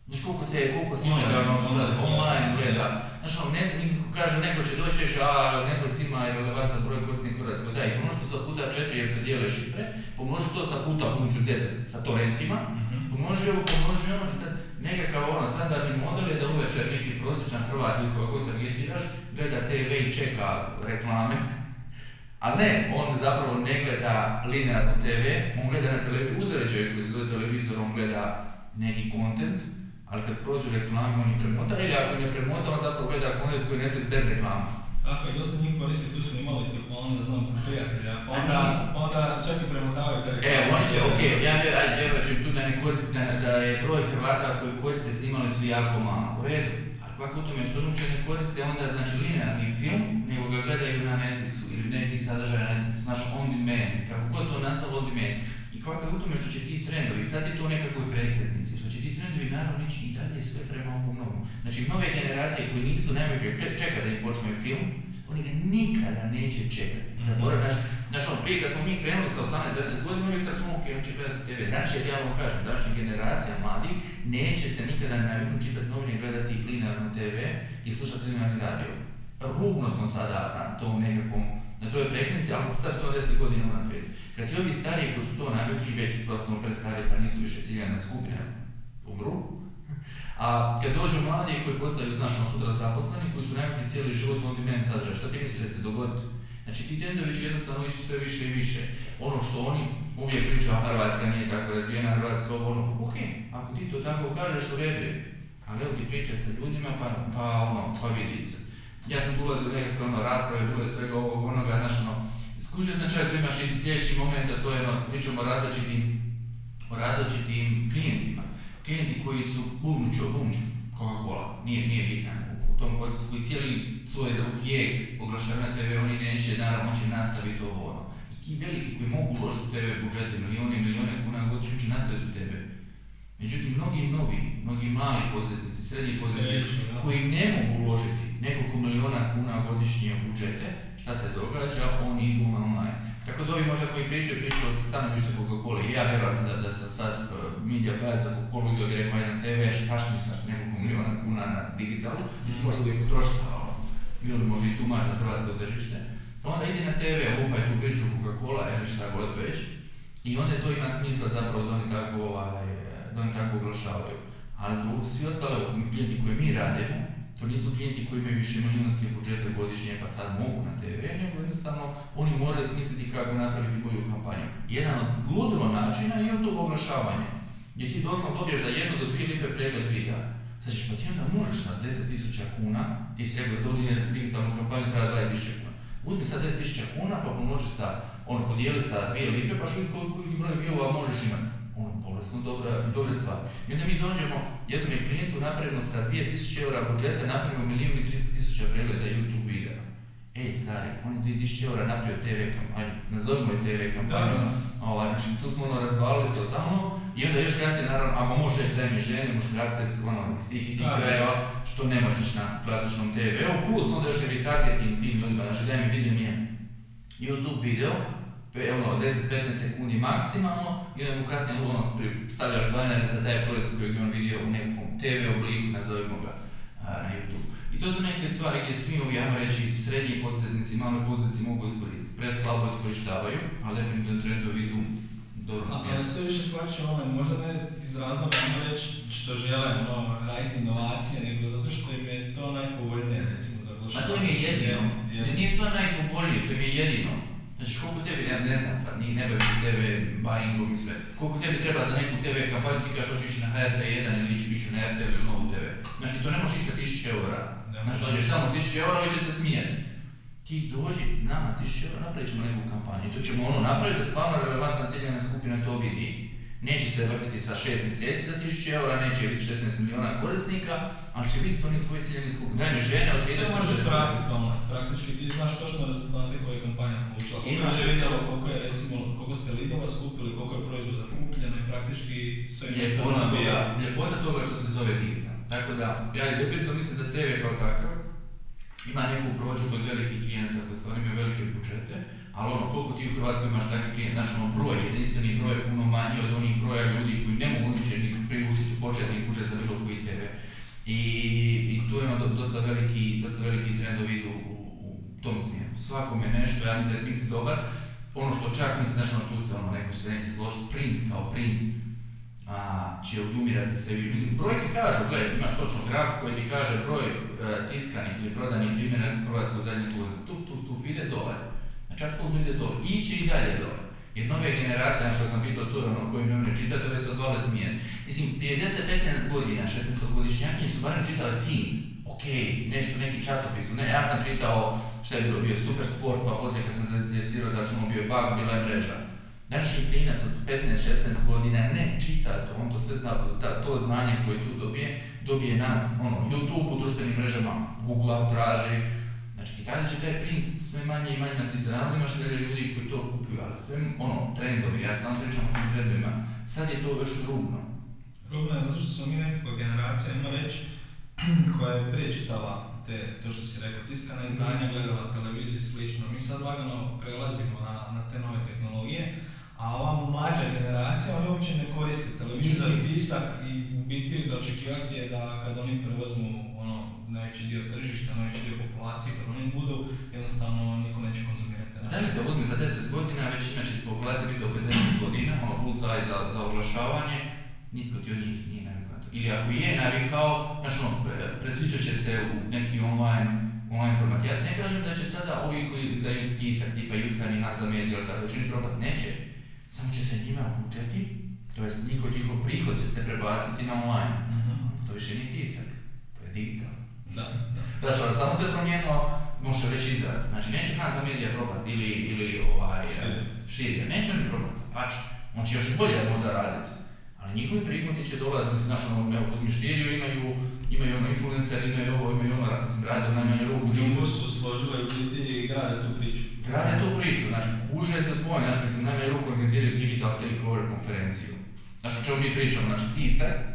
Znaš koliko se, koliko se sad online, online da. gleda. Znaš ono, ne, neko kaže, neko će doći reći, a Netflix ima relevantan broj korisnika u Hrvatskoj. Da, i pomnoži to sa puta četiri jer se dijele šifre, pomnoži to sa puta punoću 10 sa torrentima, Mhm. pomnoži ovo, pomnoži ono i sad nekakav ono standardni model je da uvečer neki prosječan Hrvat ili koga god targetiraš, gleda TV i čeka reklame, a ne, on zapravo ne gleda linearno TV, on gleda na televizor, uz uređaj koji se gleda televizor, on gleda neki content, ali kad prođu reklame, on ih premota, ili ako ne premota, on zapravo gleda content koji je Netflix bez reklama. Tako je, dosta njih koristi tu snimalicu, pa onda znam prijatelja, pa onda, pa onda čak i premotavaju te reklame. E, oni će, ok, ja vjer- ajde, vjerovat tu da ne koristi, da, da je broj Hrvata koji koriste snimalicu jako malo, u redu. Pak u tome što uopće ne koriste onda, znači, linearni film, nego ga gledaju na Netflixu ili neki sadržaj na Netflixu, znaš, on demand, kako god to nazvalo on demand. I kako je u tome što će ti trendovi, sad je to nekakvoj prekretnici, što ti trendovi naravno ići i dalje sve prema ovom novom. Znači, nove generacije koji nisu najbolje čekati da im počne film, oni ga nikada neće čekati. Zaborav, znaš, znaš, ono, prije kad smo mi krenuli sa 18-19 godina, uvijek sam čuo, ok, on će gledati TV. Danas je ja vam kažem, današnja generacija mladih neće se nikada naviknuti čitati novine i gledati linearnu TV i slušati linearni radio. Rubno smo sada na tom nekakvom, na toj prekretnici, ali sad to 10 godina unaprijed. Kad ti ovi stariji koji su to navikli, već prosto prestari pa nisu više ciljana skupina, umru, a kad dođu mladi koji postaju, znaš, ono sutra zaposleni, koji su navikli cijeli život on demand sadržaj, šta ti misliš da se dogoditi? Znači ti trendovi će jednostavno ići sve više i više. Ono što oni uvijek pričaju, Hrvatska nije tako razvijena, Hrvatska ovo ono, ok, ako ti to tako kažeš u redu je. Ali evo ti pričaj sa ljudima pa, pa ono, pa vidi. Ja sam ulazio u nekakve ono, rasprave, bile svega ovog onoga, znaš ono, čak da imaš i sljedeći moment, a to je ono, pričamo o različitim, o različitim klijentima. Klijenti koji su bubnuću, bubnuću, Coca-Cola, nije, nije bitno. U tom kontekstu koji cijeli svoj vijek oglašavanja TV, oni neće, naravno, će nastaviti ovo ono. I ti veliki koji mogu uložiti u TV budžete, milijone i milijone kuna godišnje će nastaviti u tebe. Međutim, mnogi novi, mnogi mali poduzetnici, srednji poduzetnici koji ne mogu uložiti nekoliko milijuna kuna godišnje u budžete, šta se događa, oni idu na online. Tako da ovi možda koji pričaju, pričaju sa stanovišta Coca-Cola i ja vjerojatno da, da sam sad uh, media buyer za Coca-Cola uzeo i rekao jedan TV, štaš mi sad nekoliko milijuna kuna na digitalu, mislim možda da ih potrošiti, ono, ili možda i tu maš za hrvatsko tržište. Onda ide na TV, lupaj tu priču Coca-Cola ili šta god već, i onda to ima smisla zapravo da oni tako, ovaj, da oni tako oglašavaju. Ali svi ostali klijenti koji mi radimo, to nisu klijenti koji imaju više milijunske budžete godišnje pa sad mogu na TV, nego jednostavno oni moraju smisliti kako napraviti bolju kampanju. Jedan od ludilo načina je YouTube oglašavanje, gdje ti doslovno dobiješ za jednu do dvije lipe pregled videa. Ćeš, pa ti onda možeš sa 10.000 kuna, ti si rekao da digitalnu kampanju treba 20.000 kuna. Uzmi sad 10.000 kuna pa pomnoži sa, ono, podijeli sa dvije lipe pa što vidi koliki broj viewova možeš imati. Bolesno dobra, dobra stvar. I onda mi dođemo, jednom je klijentu napravimo sa 2000 eura budžeta, napravimo milijun i 300 tisuća pregleda YouTube videa. Ej, stari, on je 2000 eura napravio TV kampanju, nazovimo je TV kampanju. Da, Ovaj, znači, tu smo ono razvalili totalno i onda još kasnije, naravno, ako možeš reći da mi žene, muškarce, ono, iz tih i tih krajeva, što ne možeš na klasičnom TV-u, plus onda još je retargeting tim ljudima, znači daj mi vidio mi je YouTube video, ono, 10-15 sekundi maksimalno, i onda mu kasnije ono, stavljaš banere za taj proizvod kojeg je on vidio u nekom TV obliku, nazovimo ga, a, na YouTube. I to su neke stvari gdje svi ovi, ajmo reći, srednji poduzetnici, mali poduzetnici mogu iskoristiti. Preslabo iskorištavaju, ali definitivno trendovi idu A- smjeru. Ali sve više shvaćaju online, možda ne iz razloga, reći, što žele ono, raditi inovacije, nego zato što im je to najpovoljnije, recimo, za oglašavanje. to im je jedino. Jer- Nije to najpovoljnije, to im je jedino. Znači koliko tebi, ja ne znam sad, nije ne bavim TV buyingom i sve. Koliko tebi treba za neku TV kampanju, ti kažeš hoćeš na HRT1 ili ići, ići na RTL ili novu TV. Znači to ne možeš ići sa 1000 eura. Znači dođeš tamo s 1000 eura, ovi će se smijeti. Ti dođi, nama s 1000 eura napravit ćemo neku kampanju. To ćemo ono napraviti da stvarno relevantna ciljana skupina to vidi. Neće se vrtiti sa 6 mjeseci za 1000 eura, neće biti 16 milijuna korisnika, ali će biti oni tvoji ciljani skupine. Znači žene od 30 Sve možeš 40. pratiti online, praktički ti znaš točno rezultate koje je kampanja polučila. Koliko Imaš. je vidjelo, koliko je recimo, koliko ste lidova skupili, koliko je proizvoda kupljeno i praktički sve je ljepota toga, ljepota toga što se zove digital. Tako da, ja definitivno mislim da TV kao takav ima neku prođu kod velikih klijenata koji stvarno imaju velike budžete, ali ono, koliko ti u Hrvatskoj imaš takvi klijent, znaš ono broj, jedinstveni broj je puno manji od onih broja ljudi koji ne mogu uopće ni priuštiti početni budžet za bilo koji TV. I, i tu ima do- dosta veliki, dosta veliki trendovi idu u, tom smjeru. Svakome nešto, ja mislim da je mix dobar. Ono što čak mislim, znaš ono tu ste ono, neko se neće složiti, print kao print, a, će odumirati sve. Mislim, brojke kažu, gledaj, imaš točno graf koji ti kaže broj e, tiskanih ili prodanih primjera u Hrvatskoj zadnjih godina. Tu, tu, tu ide dole. Znači, apsolutno ide dole. Iće i dalje. Jer nove generacije, što sam pitao cura, ono, koji ne umre čitati, ove se odvale smije. Mislim, prije 10-15 godina, 16-godišnjaki su barem čitali Teen, ok, nešto, neki časopis, ne, ja sam čitao, šta je bilo, bio Super Sport, pa poslije kad sam zainteresirao za računom bio Bug, bila je mreža. Današnji klinac od 15-16 godina ne čita to, on to sve zna, ta- to znanje koje tu dobije, dobije na ono, YouTube, u društvenim mrežama, Google traži, Znači, i tada će taj print sve manje i manje na svi stranu, imaš ljudi koji to kupuju, ali sve ono, trendovi, ja samo pričam o tim trendovima, sad je to još rubno. Rubno je zato što smo mi nekakva generacija, ajmo reći, (clears throat) koja je prije čitala te, to što si rekao, tiskana izdanja, gledala televiziju i slično. Mi sad lagano prelazimo na, na te nove tehnologije, a ova mlađa generacija, oni uopće ne koriste televizor, Isti. tisak i u biti za očekivati je da kad oni preuzmu najveći dio tržišta, najveći dio populacije, kad oni budu, jednostavno niko neće konzumirati. Zamisli se, uzmi za 10 godina, većina će populacija biti do 50 godina, ono plus size za, za oglašavanje, nitko ti od njih nije naviknuo na to. ili ako je navikao, znaš ono, pre- presviđat će se u neki online, online format. Ja ne kažem da će sada ovi koji izdaju tisak, tipa jutarnji nazad medija, ili tako, oni propast, neće. Samo će se njima budžeti, to jest njihov, njihov prihod će se prebaciti na online. To više nije tisak, to je digitalno. Da, da. Znači, samo se promijenilo, može reći izraz. Znači, neće Hansa Media propast ili, ili ovaj, Širje. Neće oni propast, pač. On će još bolje možda raditi. Ali njihovi prihodi će dolaziti, mislim, znaš, ono, evo, uzmi štiriju, imaju, imaju ono influencer, imaju ovo, imaju ono, mislim, rade u najmanju ruku. Jumbo su složili u biti i grade tu priču. Grade tu priču, znači, kuže te pojem, znači, mislim, najmanju ruku organiziraju digital takeover konferenciju. Znači, o čemu mi pričamo, znači, tisak, a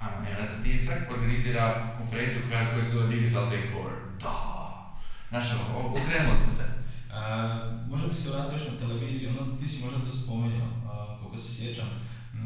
ne, ne znam, tisak organizira konferenciju koja kaže se zove digital takeover. Da, znači, o- okrenulo se sve. A, (laughs) možda bi se vratio još na televiziju, ono, ti si možda to spominjao, a, koliko se sjećam,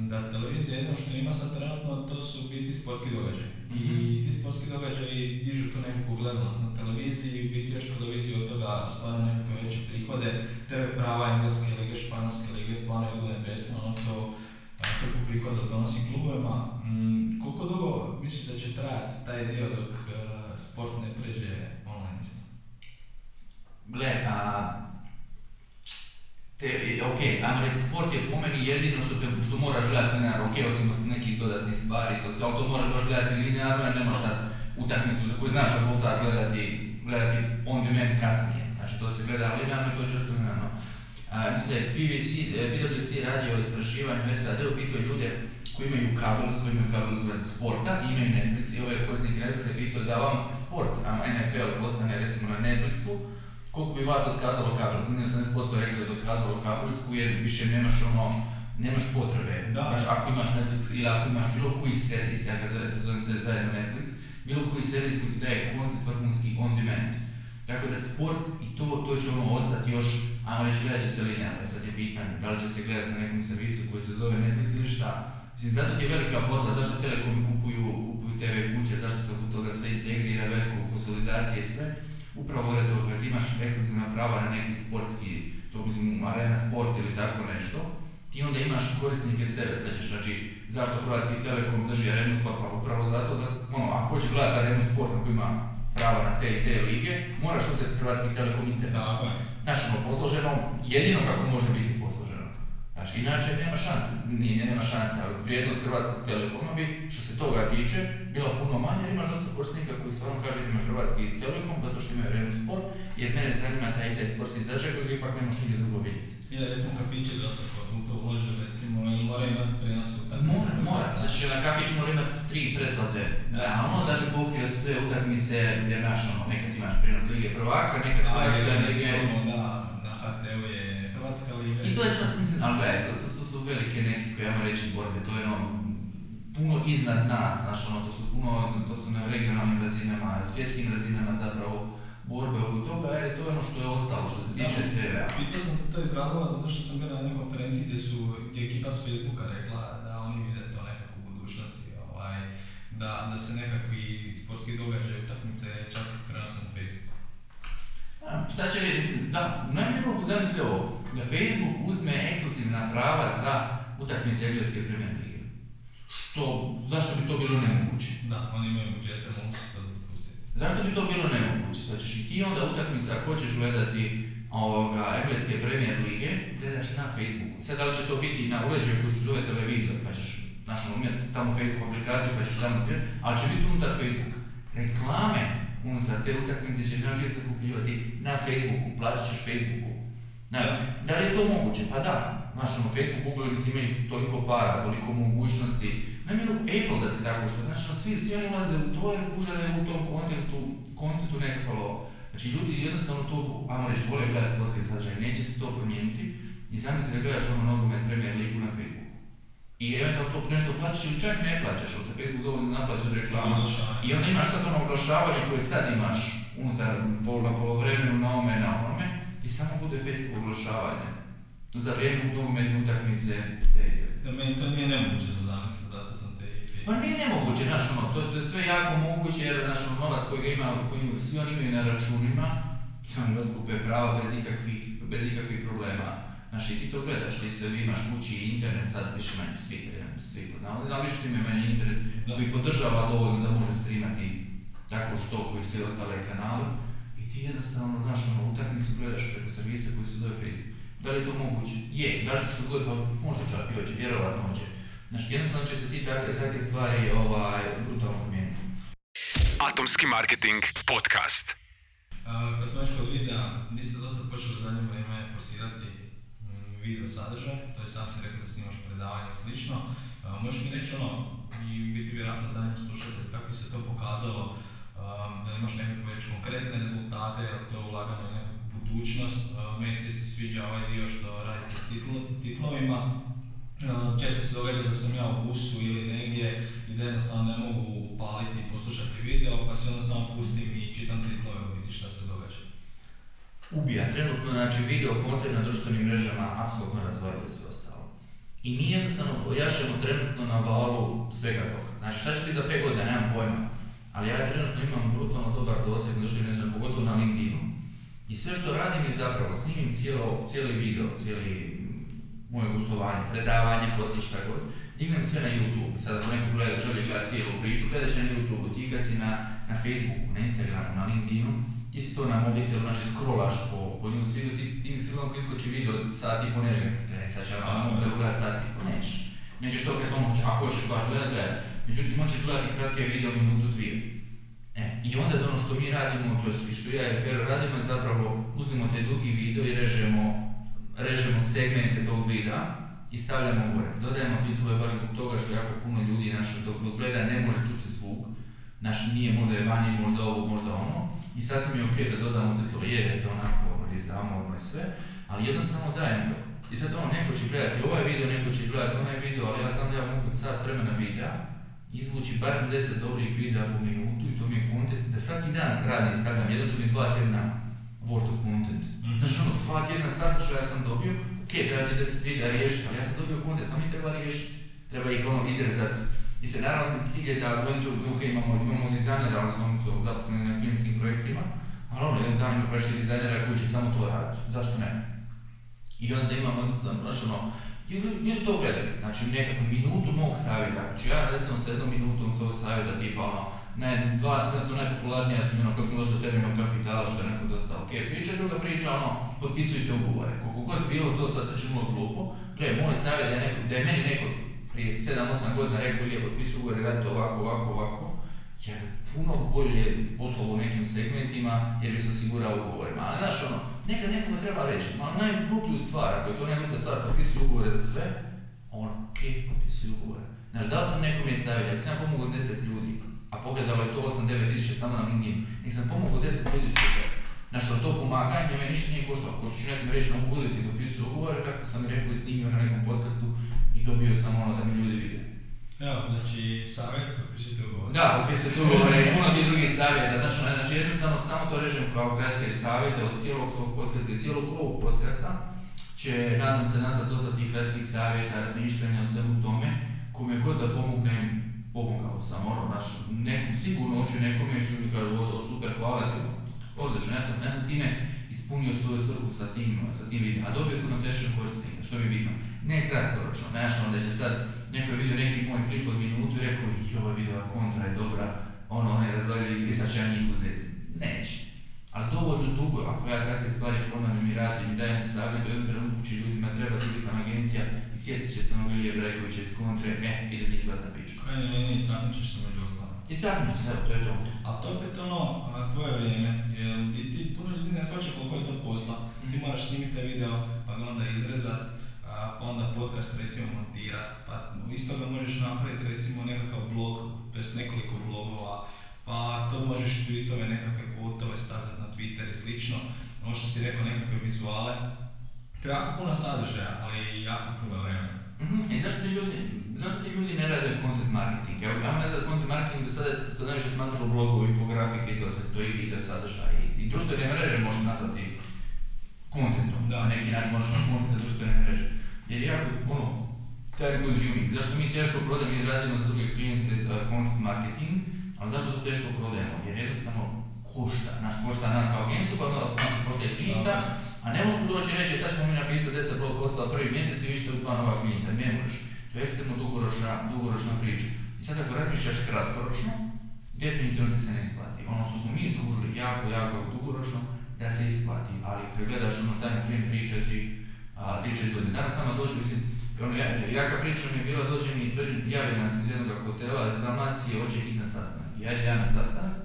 da televizija jedino što ima sad trenutno, to su biti sportski događaji. I Mhm. ti sportski događaji dižu tu nekakvu gledanost na televiziji biti još televiziju od toga ostvaraju nekakve veće prihode. TV prava, engleske lige, španjolske lige, stvarno idu nebesno, ono to a, hrpu prihoda donosi klubovima. Mm, koliko dugo misliš da će trajati taj dio dok a, sport ne pređe online isto? Gle, a, te, ok, ajmo reći, sport je po meni jedino što, te, što moraš gledati linearno, ok, osim nekih dodatnih stvari, to sve, ali to moraš baš gledati linearno, jer ne možeš sad utakmicu za koju znaš rezultat gledati, gledati on demand kasnije. Znači to se gleda linearno i to će se linearno. A, mislim da je PVC, eh, PwC radio istraživanje u SAD-u, pitao ljude koji imaju kabels, koji imaju kabelski rad sporta i imaju Netflix i ovaj korisnik Netflixa je pitao da vam sport, a NFL postane recimo na Netflixu, koliko bi vas otkazalo kabelsku? Ne 70% rekli da otkazalo kabelsku jer više nemaš ono, nemaš potrebe. Da. Ako imaš Netflix ili ako imaš bilo koji servis, ja ga zovem, sve zajedno Netflix, bilo koji servis koji daje content vrhunski on demand. Tako da sport i to, to će ono ostati još, ajmo reći, gledat će se linearno, E sad je pitanje, da li će se gledati na nekom servisu koji se zove Netflix ili šta. Mislim, zato ti je velika borba, zašto telekomi kupuju, kupuju TV kuće, zašto se oko toga sve integrira, veliko konsolidacije i sve. Upravo pored toga, kad imaš ekskluzivna prava na neki sportski, to mislim arena sport ili tako nešto, ti onda imaš korisnike sebe, svećeš, znači zašto Hrvatski Telekom drži arenu sport, pa upravo zato da, ono, ako hoće gledati arenu sport ako ima prava na te i te lige, moraš uzeti Hrvatski Telekom internet. Tako je. Znaš, ono, posloženo, jedino kako može biti posloženo. Znači, inače nema šanse, nije, nema šanse, ali vrijednost Hrvatskog Telekoma bi, što se toga tiče, bila puno manja jer imaš dosta korisnika koji stvarno kažu ima Hrvatski Telekom zato što imaju arenu sport, jer mene zanima taj taj sportski izražaj kojeg ipak ne možeš nigdje drugo vidjeti. I da recimo kafići dosta kod ulože recimo, ili moraju imati prijenos utakmice. Mora, mora. Znači na kafić mora imati tri pretplate. Da. Da, ono da bi pokrio sve utakmice gdje naš, ono, nekad imaš prijenos Lige prvaka, nekad Hrvatska lige. da, na HT-u je Hrvatska liga. I to je sad, mislim, ali gledaj, to, to, to su velike neke, koje ja reći, borbe, to je ono, puno iznad nas, znaš, ono, to su puno, to su na regionalnim razinama, svjetskim razinama zapravo borbe oko toga, jer je to ono što je ostalo, što se tiče TV-a. Pitao sam te to iz razloga zato što sam bio na jednoj konferenciji gdje su, gdje je ekipa s Facebooka rekla da oni vide to nekako u budućnosti, ovaj, da, da se nekakvi sportski događaj, utakmice čak prenose na Facebook. A, Šta će vidjeti, da, u najmanju ruku zamisli ovo, da Facebook uzme ekskluzivna prava za utakmice engleske premier lige. Što, zašto bi to bilo nemoguće? Da, oni imaju budžete, mogu se to dopustiti. Zašto bi to bilo nemoguće? Sad ćeš i ti onda utakmica, ako hoćeš gledati ovoga, engleske premier lige, gledaš na Facebooku. Sad da li će to biti na uređaju koji se zove televizor, pa ćeš znaš, ono, imati tamo Facebook aplikaciju pa ćeš tamo svijet, ali će biti unutar Facebooka. Reklame unutar te utakmice ćeš znači zakupljivati na Facebooku, plaćat ćeš Facebooku. Znaš, Da. da li je to moguće? Pa da. Znaš, ono, Facebook, Google, mislim, imaju toliko para, toliko mogućnosti. Mi Apple da ti tako što, znači, ono, svi, svi oni ulaze u to jer je u tom kontentu, kontentu nekako lovo. Znači, ljudi jednostavno to, ajmo reći, vole gledati sportske sadržaje, neće se to promijeniti. I zamisli da gledaš ono nogomet Premier Ligu na Facebooku. I eventualno to nešto plaćaš ili čak ne plaćaš, ali se Facebook dovoljno naplati od reklama. I onda imaš sad ono oglašavanje koje sad imaš unutar na polovremenu, na ovome, na onome, i samo bude Facebook oglašavanje. Za vrijeme nogometne utakmice, te i te. Da meni to nije nemoguće za zamisliti, zato sam te i pitao. Pa nije nemoguće, znaš, ono, to, to je sve jako moguće jer, znaš, ono, novac koji ga ima, koji svi oni imaju na računima, oni otkupe prava bez ikakvih, bez ikakvih problema. Znaš, i ti to gledaš, ti se imaš kući internet, sad više manje svi, svi, da, ali više svima meni internet Da. koji podržava dovoljno da može streamati tako što koji sve ostale kanale i ti jednostavno, znaš, ono, utakmicu gledaš preko servisa koji se zove Facebook. Da li je to moguće? Je. Da li se dogoditi? Pa možda čak i hoće, vjerovatno hoće. Znaš, jednostavno će se ti takve, takve stvari ovaj, brutalno promijeniti. Atomski marketing podcast. Kad smo već kod videa, vi ste dosta počeli u zadnje vrijeme forsirati mm, video sadržaj, to je sam si rekao da snimaš predavanja i slično. Možeš mi reći ono, i biti vjerojatno zadnji slušatelj, kako ti se to pokazalo, da imaš nekakve već konkretne rezultate, je to je ulaganje u nekakvu budućnost. Meni se isto sviđa ovaj dio što radite s titlo- titlovima. Uh, Često se događa da sam ja u busu ili negdje i da jednostavno ne mogu upaliti i poslušati video, pa si onda samo pustim i čitam titlove biti šta se događa. ubija. Trenutno, znači, video kontent na društvenim mrežama apsolutno razvaljuje sve ostalo. I mi jednostavno pojašemo trenutno na valu svega toga. Znači, šta će biti za 5 godina, nemam pojma. Ali ja trenutno imam brutalno dobar doseg na društvenim mrežama, pogotovo na LinkedInu. I sve što radim je zapravo snimim cijelo, cijeli video, cijeli moje gostovanje, predavanje, podcast, šta god. Dignem sve na YouTube. Sad ako neko gleda, želi gledati cijelu priču, gledat će na YouTube, ti kad si na, na Facebooku, na Instagramu, na LinkedInu, ti si to na mobitel, znači scrollaš po, po newsfeedu, ti, ti sigurno ako iskoči video od sat i po nežem, gledaj sad će vam mobitel gledat sat i po, nećeš. Nećeš to kad moći, ako hoćeš baš gledat, gledat. Međutim, hoćeš gledati kratke video minutu, dvije. E, I onda ono što mi radimo, to je što ja i Pero radimo je zapravo uzmemo taj dugi video i režemo, režemo segmente tog videa i stavljamo gore. Dodajemo titule baš zbog toga što jako puno ljudi naš dok, gleda ne može čuti zvuk. Naš nije možda je vani, možda ovo, možda ono. I sasvim je ok da dodamo titule, je, je to onako, ono, i zamorno i sve, ali jednostavno dajem to. I sad ono, neko će gledati ovaj video, neko će gledati onaj video, ali ja znam da ja mogu sat vremena videa izvući barem 10 dobrih videa po minutu i to mi je content da svaki dan radim stavljam jedan, to mi je dva tjedna worth of content. Mhm. Znaš ono, dva tjedna sadržaja sam dobio, ok, treba ti 10 videa riješiti, ali ja sam dobio content, samo ih treba riješiti. Treba ih ono izrezati. I se naravno cilj je da when to, ok, imamo, imamo dizajnera, smo ono, zaposleni na klijentskim projektima, ali ono, jedan dan ima prešli dizajnera koji će samo to raditi, zašto ne? I onda imamo znaš ono, ljudi, ljudi to gledaju, znači nekakvu minutu mog savjeta, ću ja recimo sa jednom minutom svog savjeta tipa ono, ne, dva, trenutno najpopularnija su ono kako došli do kapitala što je neko dosta ok priča, druga priča ono, potpisujte ugovore, koliko god bilo to sad se činilo glupo, gle, moj savjet da je, neko, da je meni neko prije 7-8 godina rekao je potpisuj ugovore, radite ovako, ovako, ovako, jer puno bolje poslovao u nekim segmentima jer bi se osigurao ugovorima. Ali znaš ono, nekad nekome treba reći, ma najgluplju stvar, ako je to najgluplja stvar, potpisuju ugovore za sve, on, ok, potpisuju ugovore. Znaš, dao sam nekome savjet, ako sam pomogao 10 ljudi, a pogledalo je to 8-9 tisuća samo na LinkedIn, nek sam pomogao 10 ljudi super. Znaš, ono, to pomaganje me ništa nije koštalo, ko što ću nekom reći na ulici potpisuju ugovore, kako sam rekao i snimio na nekom podcastu i dobio sam ono da mi ljudi vide. Evo, znači, savjet, potpišite ugovor. Da, opet se tu govore i puno ti drugih savjeta, znaš, ono, znači jednostavno samo to režem kao kratke savjete od cijelog tog podcasta i cijelog ovog podcasta će, nadam se, nastati dosta tih kratkih savjeta, razmišljanja o svemu tome, kome god da pomognem, pomogao sam, ono, znaš, nekom, sigurno hoću nekome, što ljudi kažu, "O, super, hvala ti, odlično, ja sam, ja time ispunio svoju svrhu sa tim, sa tim videom, a dobio sam na teškom korisnika, što mi je bitno. Ne kratkoročno, znaš, ono da će sad neko je vidio neki moj klip od minutu i rekao, i ova video kontra je dobra, ono, one razvaljuju i sad će ja njih uzeti. Neće. Ali dovoljno dugo, ako ja takve stvari ponavljam i radim i dajem savjet, u jednom trenutku će ljudima treba digitalna agencija i sjetit će se ono Ilije Brajkovića iz kontre, e, idem njih zvat na pičku. Krajnje linije istaknut ćeš se među ostalom. Istaknut ću se, evo, to je to. Ali to je opet ono, tvoje vrijeme, jer i ti puno ljudi ne shvaća koliko je to posla. Ti Mhm. moraš snimiti taj video, pa ga onda izrezat, a, pa onda podcast recimo montirat, pa iz toga možeš napraviti recimo nekakav blog, jest nekoliko blogova, pa to možeš tweetove, nekakve quotove stavljati na Twitter i slično, ono što si rekao, nekakve vizuale. To je jako puno sadržaja, ali i jako puno vremena. Mhm, I zašto ti ljudi, zašto ti ljudi ne rade content marketing? Evo, ja ne znam content marketing, do sada se to najviše smatralo blogovi, infografike i to, sad to i video sadržaj. I, i društvene mreže možemo nazvati contentom, Da. na neki način možemo content za društvene mreže. Jer je jako, ono, time consuming. Zašto mi teško prodajemo i radimo za druge klijente uh, content marketing, ali zašto to teško prodajemo? Jer jednostavno košta, naš košta nas kao agenciju, pa onda košta i klijenta, a ne možeš doći i reći sad ćemo mi napisati 10 blog postova prvi mjesec i vi ćete u dva nova klijenta, ne možeš. To je ekstremno dugoročna, dugoročna priča. I sad ako razmišljaš kratkoročno, definitivno ti se ne isplati. Ono što smo mi služili jako, jako dugoročno, da se isplati, ali kad gledaš ono time frame 3-4 3-4 godine, danas nama dođe, mislim, ono, ja, jaka priča mi je bila, dođe mi, dođe, javi nam se iz jednog hotela iz Dalmacije, hoće hitan sastanak. Ja ja na sastanak,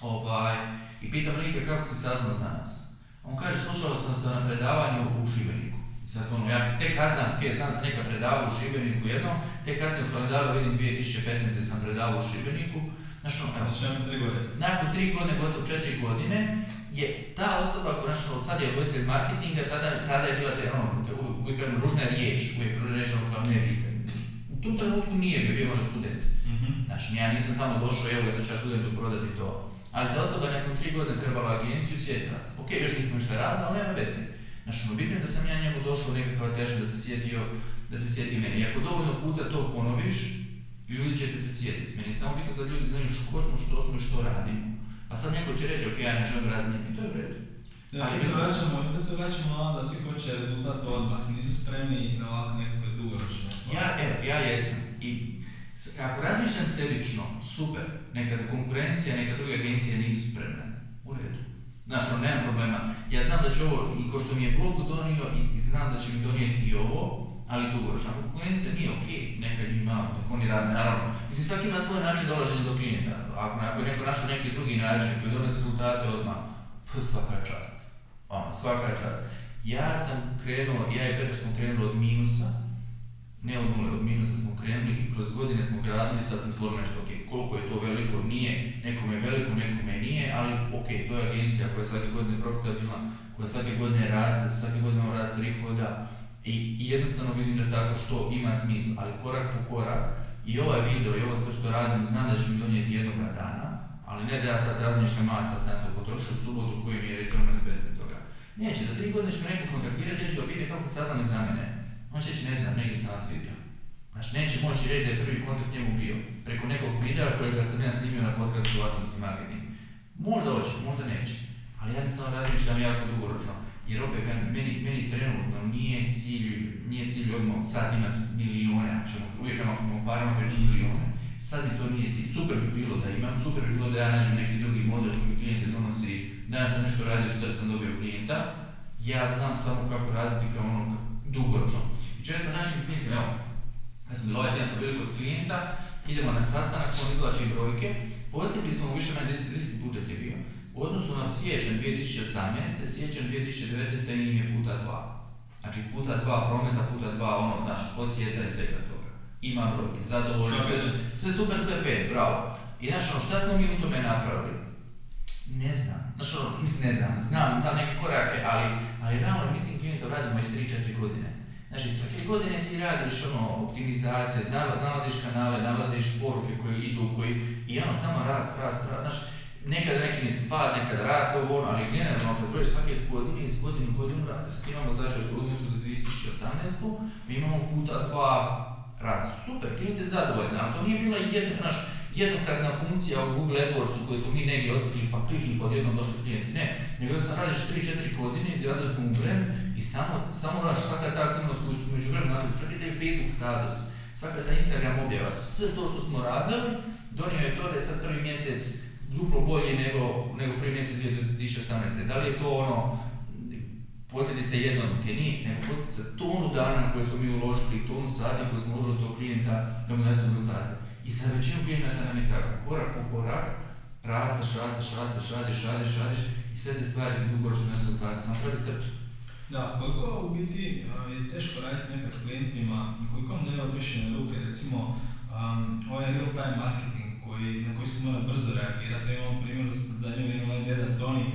ovaj, i pitam Rike kako se saznao za nas. On kaže, slušao sam se na predavanju u Šibeniku. I sad ono, ja tek znam, ok, znam se neka predava u Šibeniku jednom, tek kasnije u kalendaru vidim 2015. sam predavao u Šibeniku. Znaš ono, evo, Znači, nakon tri godine. nakon tri godine, gotovo četiri godine, je ta osoba koja znaš, ono, sad je voditelj marketinga, tada, tada je bila te, ono, uvijek kažem, ružna riječ, uvijek ružna riječ, ono kao ne vidite. U tom trenutku nije bio, bio možda student. Mhm. Znači, ja nisam tamo došao, evo ga sad ću ja studentu prodati to. Ali ta osoba nakon tri godine trebala agenciju sjetiti nas. Ok, još nismo ništa radili, ali nema veze. Znači, ono, bitno je da sam ja njemu došao nekakva teža da se sjetio, da se sjeti meni. I ako dovoljno puta to ponoviš, ljudi će te se sjetiti. Meni je samo bitno da ljudi znaju ko smo, što smo i što radimo. Pa sad neko će reći, ok, ja ne želim raditi njim, i to je u redu. Da, Ali opet se vraćamo, se vraćamo na ono da svi hoće rezultat odmah, nisu spremni na ovako nekakve dugoročne stvari. Ja, evo, ja jesam. I ako razmišljam sebično, super, neka konkurencija, neka druge agencije nisu spremne. U redu. Znaš, ono, nemam problema. Ja znam da će ovo, i ko što mi je blogu donio, i, znam da će mi donijeti i ovo, ali dugoročno. Ako konkurencija nije ok, neka ima, dok oni rade, naravno. Mislim, svaki ima svoj način dolaženja do klijenta. Ako, ako je neko našao neki drugi način koji donosi rezultate odmah, svaka čast. Ono, svaka čast. Ja sam krenuo, ja i Petar smo krenuli od minusa, ne od nule, od minusa smo krenuli i kroz godine smo gradili, sad smo stvorili nešto, ok, koliko je to veliko, nije, nekome je veliko, nekome nije, ali ok, to je agencija koja je svake godine profitabilna, koja svake godine raste, svake godine imamo rast prihoda i, i jednostavno vidim da tako što ima smisla, ali korak po korak i ovaj video i ovo sve što radim znam da će mi donijeti jednoga dana, ali ne da ja sad razmišljam, a sad sam to potrošio u subotu koji mi je bez toga. Neće, za tri godine će me neko kontaktirati, reći da kako se saznali za mene. On će reći, ne znam, neki sam vas vidio. Znači, neće moći reći da je prvi kontakt njemu bio preko nekog videa kojega sam ja snimio na podcastu Atomski marketing. Možda hoće, možda neće. Ali ja jednostavno razmišljam jako dugoročno. Jer opet, meni, meni trenutno nije cilj, nije cilj odmah sad imati milijone, ćemo uvijek ćemo parama pričati milijone. Sad mi to nije cilj. Super bi bilo da imam, super bi bilo da ja nađem neki drugi model koji klijente donosi. Danas sam nešto radio, sutra sam dobio klijenta. Ja znam samo kako raditi kao ono dugoročno. I često našim klijentima, evo, ja sam bilo ovaj tjedan smo bili kod klijenta, idemo na sastanak, on izvlači brojke, postigli smo više manje isti, budžet je bio. U odnosu na siječanj 2018. siječanj 2019. im je puta dva. Znači puta dva prometa, puta dva ono, naš posjeta i svega toga. Ima brojke, zadovoljni, sve, sve super, sve pet, bravo. I znaš ono, šta smo mi u tome napravili? Ne znam. Znaš ono, mislim ne znam, znam, znam neke korake, ali, ali realno mislim klijentom radimo već 3-4 godine. Znači svake godine ti radiš ono, optimizacije, nal- nalaziš kanale, nalaziš poruke koje idu, koji, i ono samo rast, rast, rast, znaš, nekada neki mjesec pad, nekada rast, ovo ono, ali generalno kad gledaš svake godine iz godine u godinu raste, sad imamo znači od godinu do 2018. mi imamo puta dva rast. Super, klijent je zadovoljan, ali to nije bila jedna, naš, jednokratna funkcija u Google AdWordsu koju smo mi negdje otkrili pa klikli pa odjednom došli klijenti. Ne, nego sam radiš 3-4 godine, izgradili smo mu brand i samo, samo naš, svaka ta aktivnost koju smo među vremenu napravili, svaki taj Facebook status, svaka ta Instagram objava, sve to što smo radili, donio je to da je sad prvi mjesec duplo bolji nego, nego prvi mjesec 2018. Da li je to ono, posljedice jedne odluke, nije, nego posljedice tonu dana koje smo mi uložili, tonu sati koje smo uložili tog klijenta da mu donesu rezultate. I za većinu klijenata nam je tako, korak po korak, rasteš, rasteš, rasteš, radiš, radiš, radiš i sve te stvari ti dugoročno donesu rezultate, samo treba crtu. Da, koliko u biti je teško raditi nekad s klijentima, koliko vam daje odrešene ruke, recimo um, ovaj real time marketing koji, na koji se mora brzo reagirati, imamo primjer zadnje vrijeme ovaj deda Toni uh,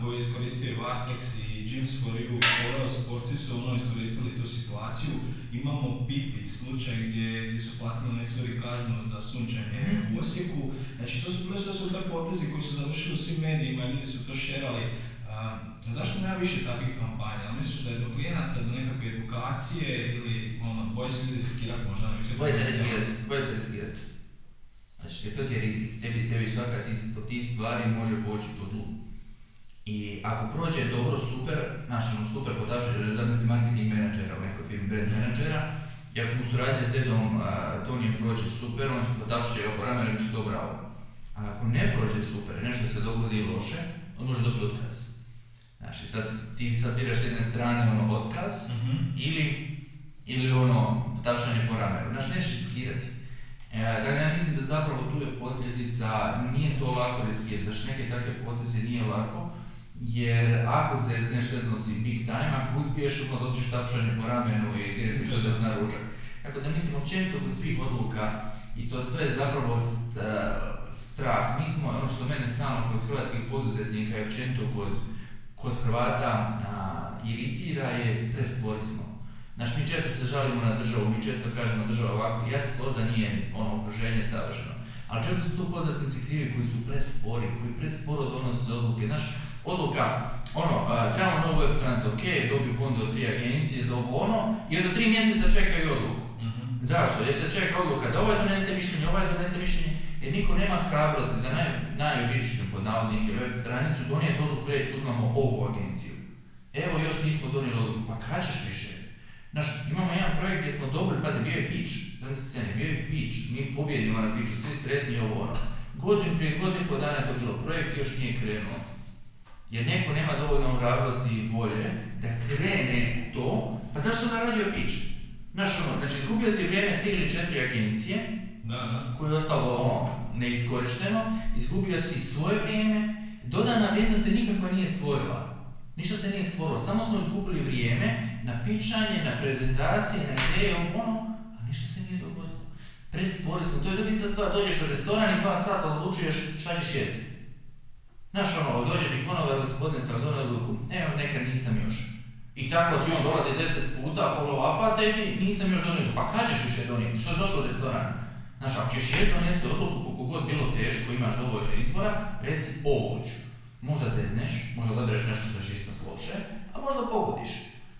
koji je iskoristio Vartex i You i Poleo sportci su ono iskoristili tu situaciju. Imamo Pipi, slučaj gdje, gdje su platili onoj curi kaznu za sunčanje Mhm. u Osijeku. Znači to su bile sve super potezi koji su završili u svim medijima, ljudi su to šerali. A, zašto nema više takvih kampanja? Ali misliš da je do klijenata, do nekakve edukacije ili ono, boje se ljudi riskirati možda? na Boje se riskirati, boje se riskirati. Znači, to ti je rizik, tebi, tebi svaka ti, od tih stvari može poći po zlu. I ako prođe dobro, super, znaš, ono super podaš, zamisli marketing menadžera u nekoj firmi, brand menadžera, I ako mu suradnja s dedom Tonijem prođe super, on će potapšat će ga po ramenu i će to bravo. A ako ne prođe super, nešto se dogodi loše, on može dobiti otkaz. Znači, sad ti sad biraš s jedne strane ono otkaz Mhm. ili, ili ono tapšanje po ramenu. Znači, nećeš riskirati. E, dakle, ja mislim da zapravo tu je posljedica, nije to lako riskirati, znači neke takve poteze nije lako, jer ako se nešto si big time, ako uspiješ, onda dobiješ tapšanje po ramenu i direktno što da na ručak. Tako da mislim općenito kod svih odluka i to sve je zapravo e, strah. Mi smo, ono što mene stalno kod hrvatskih poduzetnika i općenito kod, kod Hrvata a, iritira je prespori smo. Znači, mi često se žalimo na državu, mi često kažemo država ovako, ja se složim da nije ono okruženje savršeno, ali često su tu poduzetnici krivi koji su prespori, koji presporo donose odluke. Znaš, odluka, ono, a, trebamo novu web stranicu, ok, dobiju ponudu od tri agencije za ovo ono, i onda tri mjeseca čekaju odluku. Mhm. Zašto? Jer se čeka odluka da ovaj donese mišljenje, ovaj donese mišljenje, jer niko nema hrabrosti za naj, najobičniju pod navodnike web stranicu donijeti odluku reći uzmamo ovu agenciju. Evo još nismo donijeli odluku, pa kad ćeš više? Znaš, imamo jedan projekt gdje smo dobili, pazi, bio je pitch, zamisli scene, bio je pitch, mi pobjedimo na pitchu, svi sretni ovo ono. Godinu prije godinu i pol dana je to bilo, projekt još nije krenuo. Jer neko nema dovoljno hrabrosti i volje da krene to, pa zašto sam radio pitch? Znaš ono, znači izgubio si vrijeme tri ili četiri agencije, Da, da. koje je ostalo ono, neiskorišteno, izgubio si svoje vrijeme, dodana vrijednost se nikako nije stvorila. Ništa se nije stvorilo, samo smo izgubili vrijeme na pičanje, na prezentacije, na ideje, ono, a ništa se nije dogodilo. Prespori smo, to je ljudi sad stvar, dođeš u restoran i dva sata odlučuješ šta ćeš jesti. Znaš ono, dođe ti konovar gospodin sa donio odluku, evo neka nisam još. I tako ti on dolazi deset puta, follow upa ti nisam još donio, pa kad ćeš više donijeti, što si došao u restoran? Znaš, ako ćeš jest donijeti odluku koliko god bilo teško, imaš dovoljno izbora, reci ovo ću. Možda zezneš, možda odabereš nešto što će isto loše, a možda pogodiš.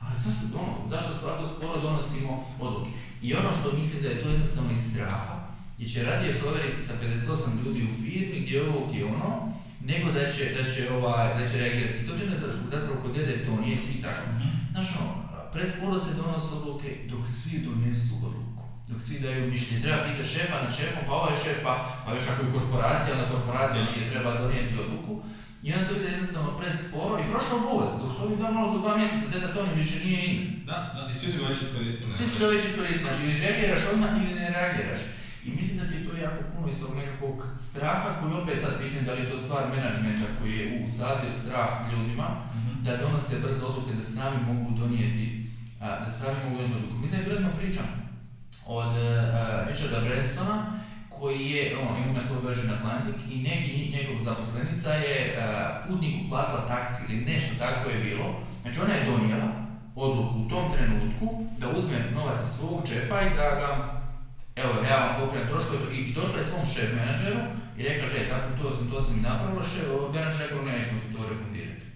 Ali zašto, ono, zašto svako sporo donosimo odluke? I ono što mislim da je to jednostavno iz straha, gdje će radije provjeriti sa 58 ljudi u firmi, gdje je ovo, gdje je ono, nego da će, da će, ovaj, da će reagirati. I to ne zapravo kod dede to nije svi tako. Znaš ono, presporo se donose odluke dok svi donesu odluku. Dok svi daju mišljenje, treba pitati šefa na šefom, pa ovaj šef, pa, pa još ako je korporacija, onda korporacija nije treba donijeti odluku. I onda to ide jednostavno presporo i prošao voz, dok su ovi donali do dva mjeseca, deda Toni više nije in. Da, da, i svi su ga već iskoristili. Svi su ga već iskoristili, znači ili reagiraš odmah ili ne reagiraš. I mislim da ti je to jako puno iz tog nekakvog straha koji opet sad pitam da li je to stvar menadžmenta koji je usadio strah ljudima Mhm. da donose brzo odluke, da sami mogu donijeti, da sami mogu donijeti odluku. Mislim da je bila jedna priča od uh, Richarda Bransona koji je, on ima svoj Virgin Atlantic i neki njegov zaposlenica je uh, putniku platila taksi ili nešto tako je bilo. Znači ona je donijela odluku u tom trenutku da uzme novac iz svog džepa i da ga Evo, ja vam pokrenem troškove i, došla je svom šef menadžeru i rekla, že, tako to sam, to sam i napravila, šef, menadžer rekao, ne, nećemo ti to refundirati.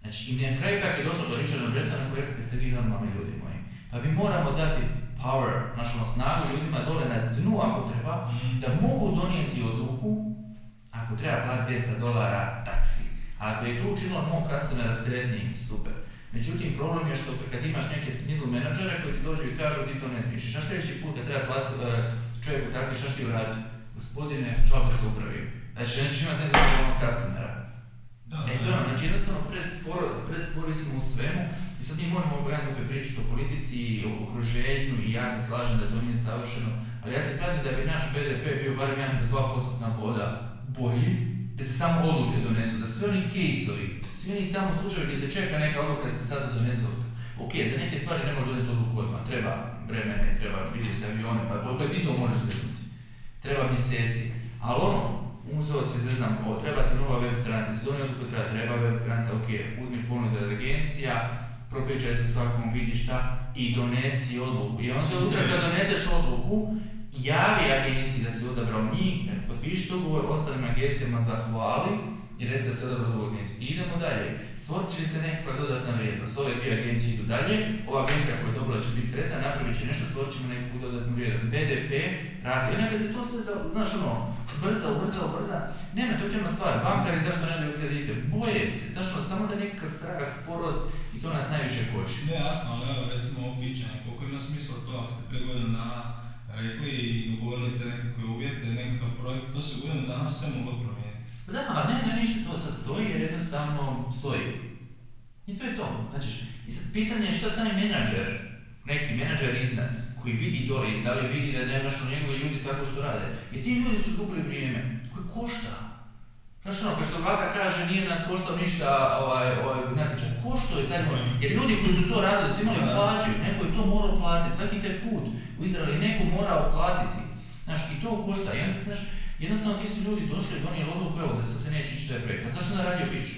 Znači, i na kraju kako je došlo do Richarda Bransona koji je rekao, jeste vi normalni ljudi moji. Pa mi moramo dati power, znači ono, snagu ljudima dole na dnu ako treba, da mogu donijeti odluku ako treba platiti 200 dolara taksi. A ako je to učinilo mog customera sretnijim, super. Međutim, problem je što kad imaš neke middle menadžere koji ti dođu i kažu ti to ne smiješ. Šta sljedeći put kad treba platiti uh, čovjeku taksi, šta ti uraditi? Gospodine, žalba se upravi. Znači, nećeš imati nezadovoljnog customera. Da, E to je ono, znači jednostavno presporo, prespori smo u svemu i sad mi možemo gledati opet pričati o politici, o okruženju i ja se slažem da to nije savršeno, ali ja se kladim da bi naš BDP bio barem 1 do 2% boda bolji, da se samo odluke donesu, da sve oni kejsovi, svi tamo slučajevi gdje se čeka neka odluka da se sada donese odluka. Ok, za neke stvari ne možeš donijeti odluku odmah, treba vremena, treba vidjeti se avione, pa opet ti to možeš zeznuti. Treba mjeseci, ali ono, uzeo se, ne znam, o, treba ti nova web stranica, se donio odluku, treba, treba web stranica, ok, uzmi ponudu od agencija, propričaj se svakom, vidi šta i donesi odluku. I onda utra kad doneseš odluku, javi agenciji da si odabrao njih, ne potpiši ostalim agencijama zahvali i reci da si odabrao drugu agenciju. I idemo dalje. Stvorit će se nekakva dodatna vrijednost. Ove dvije agencije idu dalje, ova agencija koja je dobila će biti sretna, napravit će nešto, stvorit ćemo nekakvu dodatnu vrijednost. BDP raste. I kad se to sve, znaš ono, brza, ubrza, ubrza, nema, to je tema stvar. Bankari zašto ne daju kredite? Boje se, znaš, ono, samo da nekakav strah, sporost i to nas najviše koči. Ne, jasno, ali evo recimo pićanje, koliko ima smisla to ako ste prije dana rekli i dogovorili te nekakve uvjete, nekakav projekt, to se u godinu dana sve moglo Da, a ne, ne, ništa to sad stoji jer jednostavno stoji. I to je to. Znači, i sad pitanje je šta taj menadžer, neki menadžer iznad, koji vidi dole, da li vidi da nemaš u njegovi ljudi tako što rade. Jer ti ljudi su izgubili vrijeme, koji košta. Znaš ono, kao što vlada kaže, nije nas koštao ništa ovaj, ovaj natječaj, košto je sad, jer ljudi koji su to radili su imali Da. plaće, neko je to morao platiti, svaki taj put u Izraeli neko morao platiti. Znaš, i to košta, Jed, znaš, jednostavno ti su ljudi došli i donijeli odluku, evo da sad se neće ići taj projekt, pa zašto sam radio piću?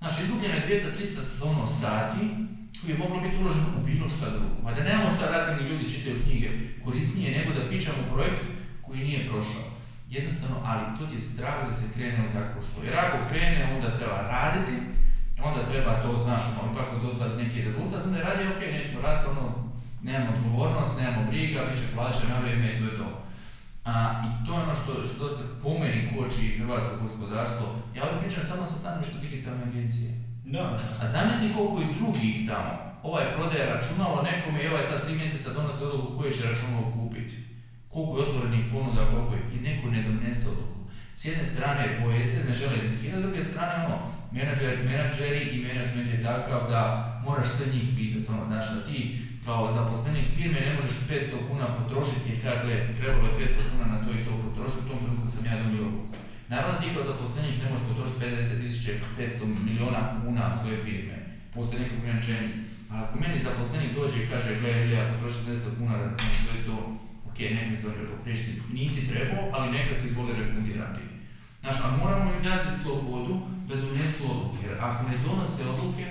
Znaš, izgubljeno je 200-300 ono sati koji je moglo biti uloženo u bilo šta drugo. Ma da nemamo šta raditi ni ljudi čitaju knjige, korisnije nego da pričamo projekt koji nije prošao. Jednostavno, ali to je strah da se krene u takvo što. Jer ako krene, onda treba raditi, onda treba to, znaš, ono, ipak dostaviti neki rezultat, onda radi, ok, nećemo raditi, ono, nemamo odgovornost, nemamo briga, bit će plaća na vrijeme i to je to. A, I to je ono što, što dosta po meni koči hrvatsko gospodarstvo. Ja ovdje pričam samo sa stanovišta digitalne agencije. Da, A zamisli koliko je drugih tamo. Ovaj prodaje računalo nekome i ovaj sad tri mjeseca donosi odluku koje će računalo kupiti. Koliko je otvorenih ponuda, koliko je, i neko ne donese odluku. S jedne strane boje se, ne žele riskirati, s druge strane ono, menadžer, menadžeri i menadžment je takav da moraš sve njih pitati, ono, znaš, da ti kao zaposlenik firme ne možeš 500 kuna potrošiti jer kaže, trebalo je 500 kuna na to i to potrošiti, u tom trenutku sam ja donio odluku. Naravno ti kao zaposlenik ne možeš potrošiti 50 500 miliona kuna svoje firme, postoji neko ograničenje. Ali ako meni zaposlenik dođe i kaže, gle, ja potroši 700 kuna, na to je to, ok, neka se riješiti, nisi trebao, ali neka se izvoli refundirati. Znaš, a moramo im dati slobodu da donesu odluke, jer ako ne donose odluke,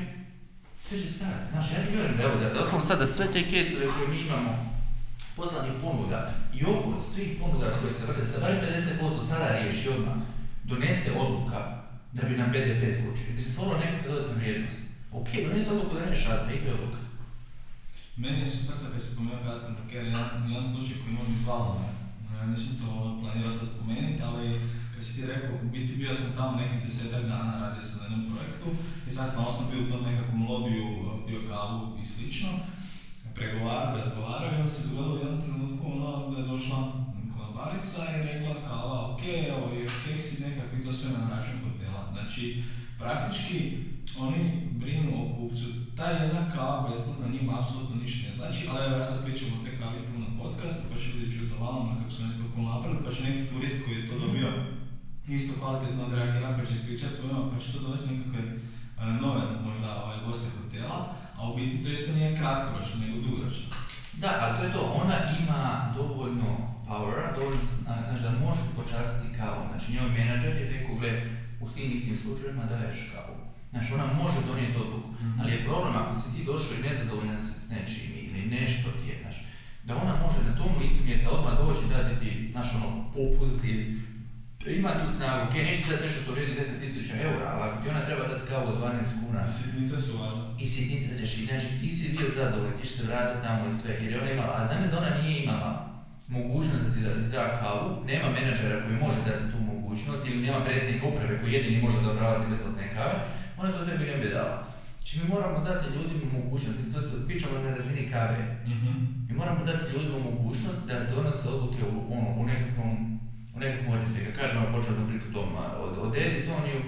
sve će stajati. Znaš, ja ti vjerujem da, evo, da, doslovno sada sve te caseove koje mi imamo, poslanih ponuda i okolo svih ponuda koje se vrte, sa barem 50% sada riješi odmah, donese odluka da bi nam BDP skočio, bi se stvorila neka dodatna vrijednost. Ok, donese odluku da raditi, i to je odluka. Meni je super sad kad si spomenuo customer care, jedan, jedan slučaj koji imam iz Valona. Ja nisam to planirao sad spomenuti, ali kad si ti rekao, biti bio sam tamo nekih desetak dana, radio sam na jednom projektu i sad stalno sam bio u tom nekakvom lobiju, pio kavu i slično, pregovarao, razgovarao i onda se dogodilo u jednom trenutku ono da je došla konobarica i rekla kava, ok, evo još keksi nekakvi, to sve na račun hotela. Znači, praktički oni brinu o kupcu. Ta jedna kava besplatna njima apsolutno ništa ne znači, ali evo ja sad pričam o te kavi tu na podcastu, pa će ljudi čuti za valama kako su oni to napravili, pa će neki turist koji je to dobio isto kvalitetno odreagirati, pa će ispričati svojima, pa će to dovesti nekakve e, nove možda ovaj, goste hotela, a u biti to isto nije kratkoročno, nego dugoročno. Da, ali to je to, ona ima dovoljno powera, dovoljno, znaš, da može počastiti kavu. Znači, njoj menadžer je rekao, gle, u svim tim slučajevima daješ kavu. Znači, ona može donijeti odluku, ali je problem ako si ti došao i nezadovoljan si s nečim ili nešto ti je, znaš, da ona može na tom licu mjesta odmah doći i dati ti, znaš, ono, popust ili ima tu snagu, ok, neće ti dati nešto što vrijedi 10.000 eura, ali ako ti ona treba dati kavu od 12 kuna, Sitnice su važne. i sitnica ćeš i znači ti si bio zadovoljan, ti ćeš se vratiti tamo i sve, jer je ona imala, a zamisli da ona nije imala mogućnost da ti da, da kavu, nema menadžera koji može dati tu mogućnost ili nema predsjednika uprave koji jedini može odobravati besplatne kave, ona to tebi ne bi dala. Znači mi moramo dati ljudima mogućnost, mislim to se pričamo na razini kave, Mhm. mi moramo dati ljudima mogućnost da donose odluke u, ono, u nekakvom, u nekakvom odnosu. Kad kažemo početnu priču tom a, o, o Editoniju,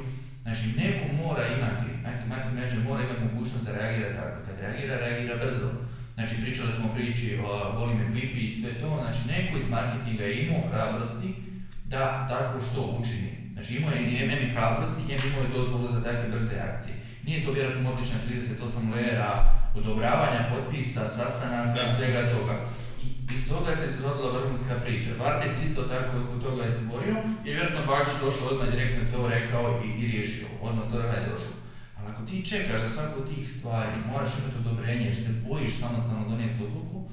znači neko mora imati, neki marketing manager mora imati mogućnost da reagira tako. Kad reagira, reagira brzo. Znači pričali smo o priči o boli me pipi i sve to, znači neko iz marketinga je imao hrabrosti da tako što učini. Znači imao je meni hrabrosti i imao je dozvolu za takve brze akcije. Nije to vjerojatno obična 38 lejera odobravanja potpisa, sastanaka svega toga. I iz toga se izrodila vrhunska priča. Vartex isto tako oko toga je stvorio, jer vjerojatno Bakić došao odmah direktno to rekao i, i riješio, odmah sada je došlo. Ali ako ti čekaš za svaku od tih stvari, moraš imati odobrenje jer se bojiš samostalno donijeti odluku,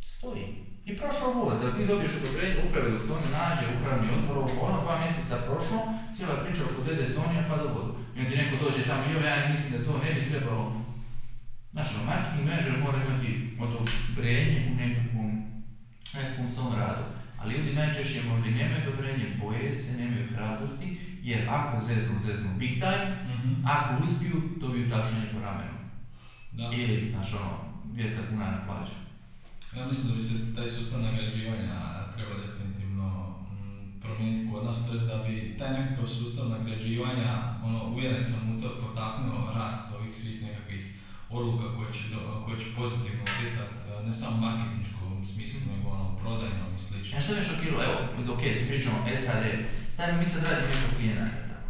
stoji. I prošao voz, da ti dobiješ odobrenje uprave dok se on nađe, upravni odbor, ono, dva mjeseca prošlo, cijela priča oko Dede Tonija pada u vodu. I onda ti neko dođe tamo, jo, ja mislim da to ne bi trebalo. Znaš, ono, marketing manager mora imati odobrenje u nekakvom, nekakvom svom radu. Ali ljudi najčešće možda i nemaju odobrenje, boje se, nemaju hrabrosti jer ako zeznu, zeznu big time, Mhm. ako uspiju, dobiju tapšanje po ramenu. Da. Ili, znaš ono, 200 kuna na plaću. Ja mislim da bi se taj sustav nagrađivanja treba definitivno mm, promijeniti kod nas, to da bi taj nekakav sustav nagrađivanja, ono, uvjeren sam u to, potaknuo rast ovih svih nekakvih odluka koje će, koje će pozitivno utjecati, e, ne samo u marketinškom smislu, nego ono, prodajnom i slično. Znaš što me šokiralo? Evo, ok, svi pričamo SAD, stavimo mi sad radimo nekog klijenata tamo.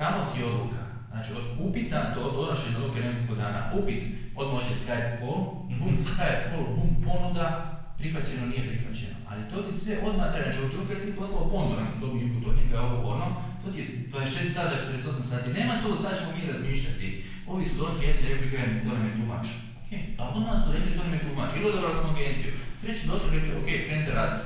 Tamo ti je odluka, znači od upita do donošenja odluke nekoliko dana. Upit, odmah će Skype call, bum Skype call, bum ponuda, prihvaćeno, nije prihvaćeno. Ali to ti sve odmah treba, znači od kad si poslao ponudu, znači to bi input od njega, ovo ono, to ti je 24 sata, 48 sati, nema to sad ćemo mi razmišljati. Ovi su došli jedni rekli, gledaj, to nam je much. Ok, a odmah su rekli, to nam je much. Ili odabrali smo agenciju. Treći su došli rekli, ok, krenite raditi.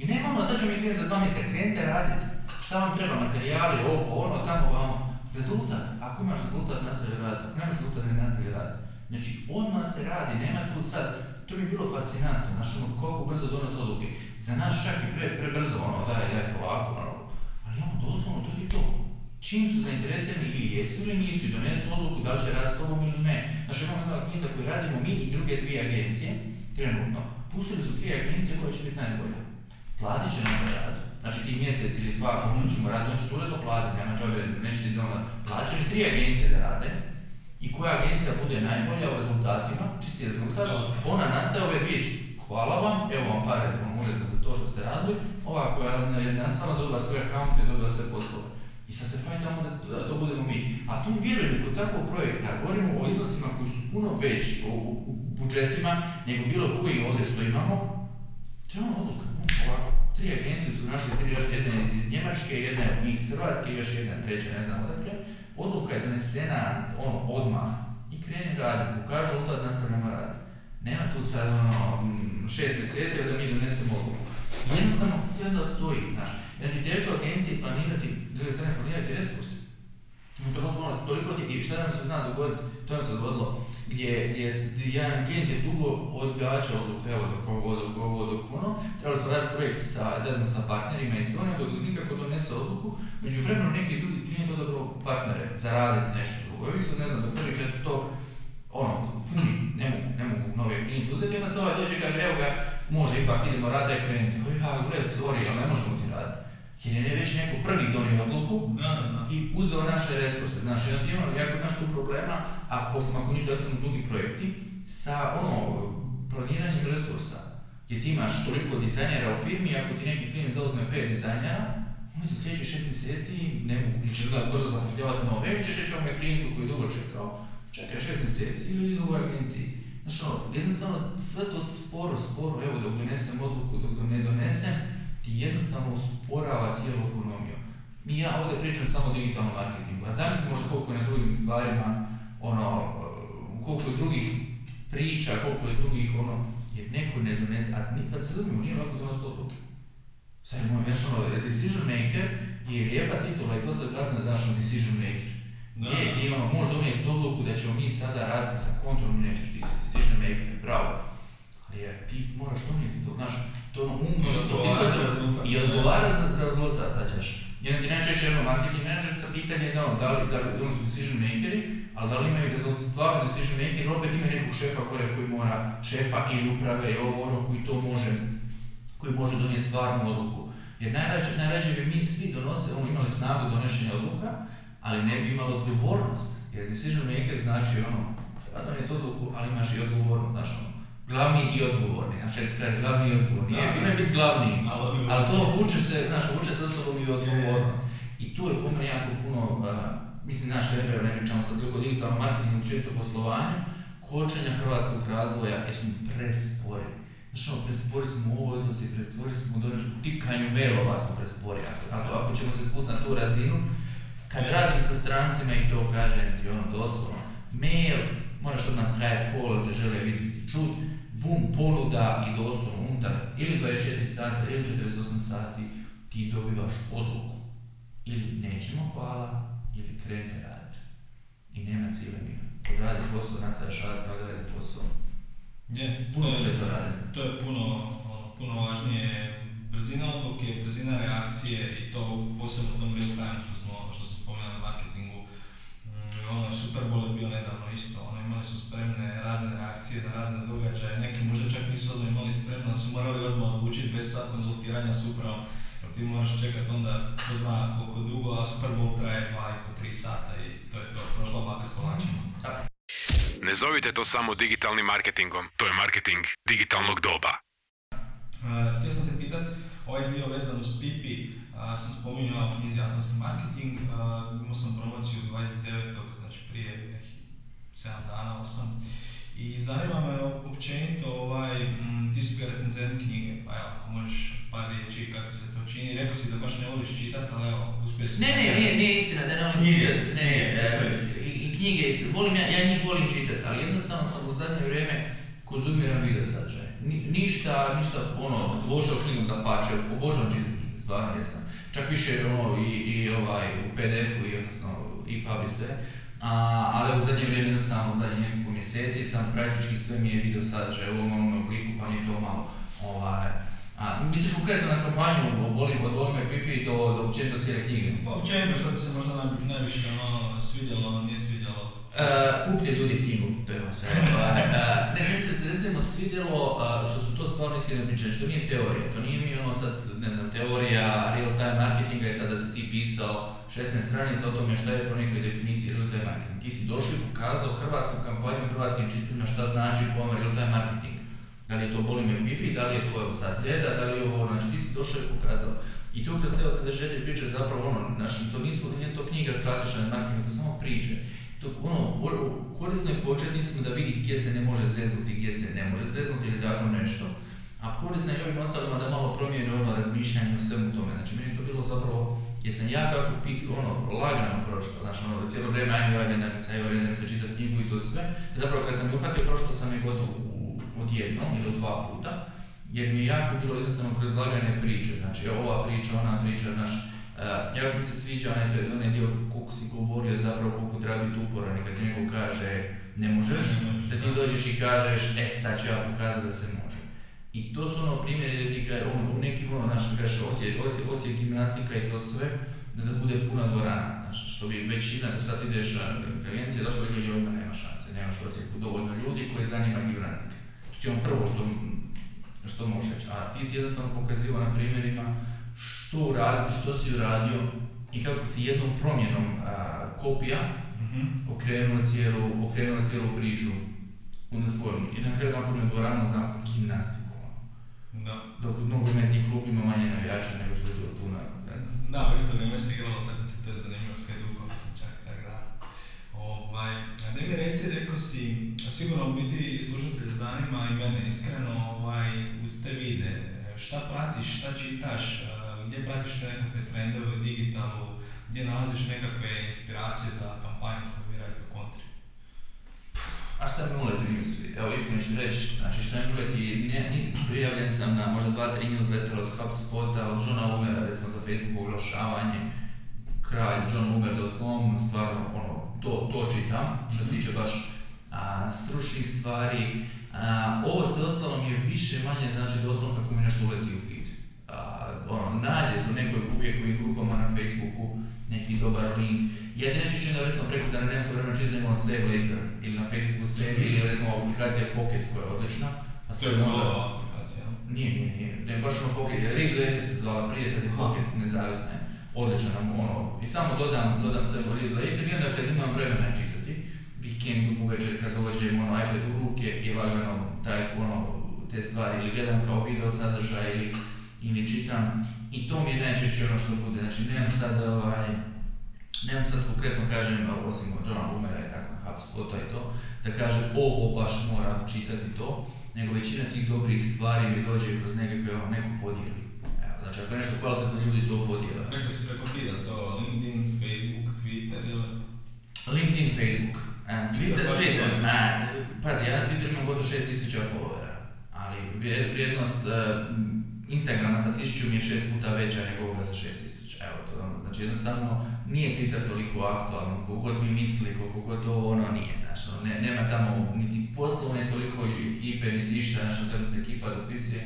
I nema ono, sad ćemo mi krenuti za dva mjeseca, krenite raditi. Šta vam treba, materijali, ovo, ono, tamo, vamo. Rezultat, ako imaš rezultat, nastavi raditi. Ako nemaš rezultat, ne nastavi raditi. Znači, odmah se radi, nema tu sad, to bi bilo fascinantno, znaš, ono, koliko brzo donose odluke. Za nas čak i pre, prebrzo, ono, daj, daj, polako, ono, ali ono, doslovno, to ti to. Čim su zainteresirani ili jesu ili nisu i donesu odluku da li će raditi s tobom ili ne. Znači, imamo jedna klijenta koju radimo mi i druge dvije agencije, trenutno. Pustili su tri agencije koje će biti najbolje. Platit će nam rad. Znači ti mjesec ili dva ćemo raditi, on će uredno platiti, nema džabe, neće ti onda. Plaćaju tri agencije da rade i koja agencija bude najbolja u rezultatima, čisti rezultat, ona nastaje ove dvije Hvala vam, evo vam vam uredno za to što ste radili, ova koja je nastala dobila sve akaunte, dobila sve poslove. I sad se fajtamo da, da to budemo mi. A tu vjerujem kod takvog projekta, govorimo o iznosima koji su puno veći, o, o budžetima, nego bilo koji ovdje što imamo, trebamo odluka. Ovako, tri agencije su našli, tri još jedna je iz Njemačke, jedna je od njih iz Hrvatske, još jedna treća, ne znam odakle. Odluka je donesena ono, odmah i kreni raditi, pokažu rezultat, nastavljamo raditi. Nema tu sad ono, mm, šest mjeseci da mi donesemo odluku. Jednostavno sve da stoji, znaš. Ti teško agenciji planirati, druge strane planirati resurse. No, to ono, toliko ti, i šta nam se zna dogoditi, to nam se dogodilo, gdje, gdje jedan klijent je dugo odgađao odluku, evo dok ovo, dok ovo, dok ono, trebali smo raditi projekt sa, zajedno sa partnerima i sve ono, dok nikako donese odluku, među vremenu neki drugi klijent odabrao partnere za raditi nešto drugo. Ovi su, ne znam, do prvi četvrtog, ono, puni, ne mogu, ne mogu nove klijente uzeti, onda se ovaj dođe i kaže, evo ga, može, ipak idemo raditi, krenite. Ovi, ja, gle, sorry, ali ne možemo ti raditi. Jer je već neko prvi donio odluku, Da, da, da. i uzeo naše resurse. Znači, onda ti imamo jako naš tu problema, a osim ako nisu recimo dugi projekti, sa ono, planiranjem resursa. Gdje ti imaš toliko dizajnera u firmi, ako ti neki klijent zauzme pet dizajnera, oni za sljedećih šest mjeseci ne mogu, ili ćeš da brzo zapošljavati nove, ili ćeš reći ovome klijentu koji dugo čekao, čekaj šest mjeseci ili idi u agenciji. Znači, ono, jednostavno sve to sporo, sporo, evo dok donesem odluku, dok ne donesem, ti jednostavno usporava cijelu ekonomiju. Mi ja ovdje pričam samo o digitalnom marketingu, a zamisli možda koliko je na drugim stvarima, ono, uh, koliko je drugih priča, koliko je drugih, ono, jer neko ne donese, a mi, da se razumijemo, nije lako donositi odluke. Sad imam još ono, decision maker je lijepa titula i dosta kratko znaš ono decision maker. Da. Je, ti ono, možeš donijeti odluku da ćemo mi sada raditi sa kontrom, nećeš, ti si decision maker, bravo. Ali jer ti moraš donijeti to, znaš, to ono umno odgovara i odgovara za, za rezultat, sad ćeš. I onda ti najčešće ono marketing manager sa pitanje, no, da li, da li, oni su decision makeri, ali da li imaju da su stvarno decision makeri, ili opet imaju nekog šefa gore koji mora, šefa ili uprave, i ovo ono koji to može, koji može donijeti stvarnu odluku. Jer najrađe, najrađe bi mi svi donose, ono, imali snagu donošenja odluka, ali ne bi imali odgovornost. Jer decision maker znači ono, treba donijeti odluku, ali imaš i odgovornost, znaš ono, glavni i odgovorni, znači glavni i odgovorni. Da. Nije fino je biti glavni, Ali, ali to vuče se, znaš, vuče se osobom i odgovornost. I tu je po meni jako puno, uh, mislim, naš reper, ne pričamo sad toliko digitalnom marketingu, općenito poslovanju, kočenja hrvatskog razvoja, jer smo prespori. Znaš, ono, prespori smo u ovoj odnosi, prespori smo u donoš- u tikanju mailova smo prespori. Ako, ako, ćemo se spustiti na tu razinu, kad radim sa strancima i to kažem ti, ono, doslovno, mail, moraš odmah Skype call, te žele vidjeti, čut, vum, ponuda i doslovno unutar ili 24 sata ili 48 sati ti dobivaš odluku. Ili nećemo hvala, ili krenite raditi. I nema cijele mira. Odradi posao, nastaviš raditi, odradi posao. je, Puno je- to raditi. To je puno, ono, puno važnije brzina odluke, brzina reakcije i to posebno u tom real time što ono, Super Bowl je bio nedavno isto, ono, imali su spremne razne reakcije na razne događaje, neki možda čak nisu odmah imali spremno, su morali odmah odlučiti bez sad konzultiranja s upravom, ono, jer ti moraš čekati onda, ko zna koliko dugo, a Super Bowl traje 2,5-3 sata i to je to, prošla baka s kolačima. Ne zovite to samo digitalnim marketingom, to je marketing digitalnog doba. Uh, htio sam te pitati, ovaj dio vezan uz pipi, sam spominjao u knjizi Atomski marketing, uh, imao sam promociju 29. znači prije nekih 7 dana, 8. I zanima me općenito, ovaj, m, ti si bio recenzent knjige, pa evo, ako možeš par riječi kako se to čini. Rekao si da baš ne voliš čitati, ali evo, uspio si. Ne, ne, nije, nije istina da ne Knjige. čitati, ne, i, knjige, volim ja, ja njih volim čitati, ali jednostavno sam u zadnje vrijeme konzumiram video sadržaj. Ni, ništa, ništa ono, loše o knjigu da pače, obožavam čitati knjige, stvarno jesam. Čak više ono i, i ovaj, u PDF-u i odnosno i pub i sve. A, ali u zadnje vrijeme jednostavno, u zadnjih nekoliko mjeseci sam praktički sve mi je video sadržaj u ovom ovom obliku, pa mi je to malo ovaj, a, misliš konkretno na kampanju o bolim od bolima i pipi do, do općenito cijele knjige? Pa općenito što ti se možda naj, najviše ono, svidjelo, nije svidjelo? Uh, kupite ljudi knjigu, to je sve. ne, recimo, se recimo svidjelo uh, što su to stvarno iskrene priče, što nije teorija, to nije mi ono sad, ne znam, teorija real time marketinga i sad da si ti pisao 16 stranica o tome šta je po nekoj definiciji real time marketing. Ti si došao i pokazao hrvatsku kampanju hrvatskim čitateljima šta znači pojam real time marketing. Da li je to boli me pipi, da li je to evo sad ljeda, da li je ovo, znači ti si došao i pokazao. I tu kad ste 84 priče zapravo ono, znači to nisu, nije to knjiga klasična marketing, to samo priče. To ono, ko- korisno je početnicima da vidi gdje se ne može zeznuti, gdje se ne može zeznuti ili tako nešto. A korisno je i ovim ostalima da malo promijene ono razmišljanje o svemu tome. Znači meni je to bilo zapravo, jer sam ja kako pit, ono, lagano prošlo, znači ono, cijelo vrijeme ajme, ajme, ne se, ajme, ne se čitati knjigu i to sve. Zapravo kad sam je uhvatio, prošlo sam je gotovo odjednom ili dva puta, jer mi je jako bilo jednostavno kroz lagane priče, znači ova priča, ona priča, znaš, Uh, jako mi se sviđa onaj, to- onaj dio koliko si govorio zapravo koliko treba biti uporan i kad ti neko kaže ne možeš, da ti dođeš i kažeš e sad ću ja pokazati da se može. I to su ono primjeri da ti kaže, ono, u nekim ono, znaš, kažeš osjet, osjet, osjet gimnastika i to sve, da bude puna dvorana, znaš, što bi većina, da sad ideš na agencije, došlo je ljudi, ovima nema šanse, nemaš u Osijeku dovoljno ljudi koji zanima gimnastika. To ti je ono prvo što, što možeš reći, a ti si jednostavno pokazivao na primjerima što uraditi, što si uradio i kako si jednom promjenom a, kopija Mhm. okrenuo cijelu, okrenuo cijelu priču u svoju. I na kraju napunio dvoranu za gimnastiku. Dok nogometni klub ima manje navijača nego što je to tu na, ne znam. Da, u isto vrijeme se igralo utakmice, to je zanimljivo s Hajdukom, mislim čak tako da. Ovaj, a da mi reci, rekao si, sigurno u biti slušatelje zanima i mene iskreno, ovaj, uz te vide, šta pratiš, šta čitaš, gdje pratiš nekakve trendove u digitalu, gdje nalaziš nekakve inspiracije za kampanju koju vi radite u kontri? A šta mi newsfeed? Evo iskreno ću reći, znači mi uleti, ne, ni, prijavljen sam na možda dva, tri newslettera od HubSpota, od Johna Lumera, recimo za Facebook oglašavanje, kralj johnlumer.com, stvarno ono, to, to čitam, što se tiče baš a, stručnih stvari. A, ovo sve ostalo mi je više manje, znači doslovno kako mi nešto uleti u ono, nađe se u nekoj uvijek u grupama na Facebooku neki dobar link. Ja ti neću čini da recimo preko da nemam to vremena čitati nego save later ili na Facebooku save ili recimo aplikacija Pocket koja je odlična. A To je nova aplikacija. nije, nije, nije. Ne, baš ono Pocket, Read Later se zvala prije, sad je Pocket nezavisna je. Odličan nam ono. I samo dodam, dodam se u Read Later i onda kad imam vremena čitati, vikendom uvečer kad dođem ono iPad u ruke i lagano taj ono te stvari ili gledam kao video sadržaj ili ili čitam i to mi je najčešće ono što bude, znači nemam sad ovaj, nemam sad konkretno kažem, osim od Johna Lumera i tako, HubSpota i to, da kažem ovo baš moram čitati to, nego većina tih dobrih stvari mi dođe kroz nekakve, ono, neko podijeli. Evo, znači ako je nešto kvalitetno ljudi to podijele. Rekao si preko feeda to, LinkedIn, Facebook, Twitter ili... LinkedIn, Facebook, a, Twitter, baš Twitter, koristiš. ma, pazi, ja na Twitteru imam gotovo 6000 followera, ali vrijednost uh, Instagrama sa 1000 mi je 6 puta veća nego ovoga sa 6000, evo to, ono, znači jednostavno nije Twitter toliko aktualan, koliko god mi misli, koliko god to ono nije, znaš, ono, ne, nema tamo niti poslovne toliko ekipe, niti išta, znaš, o tome se ekipa dopisuje,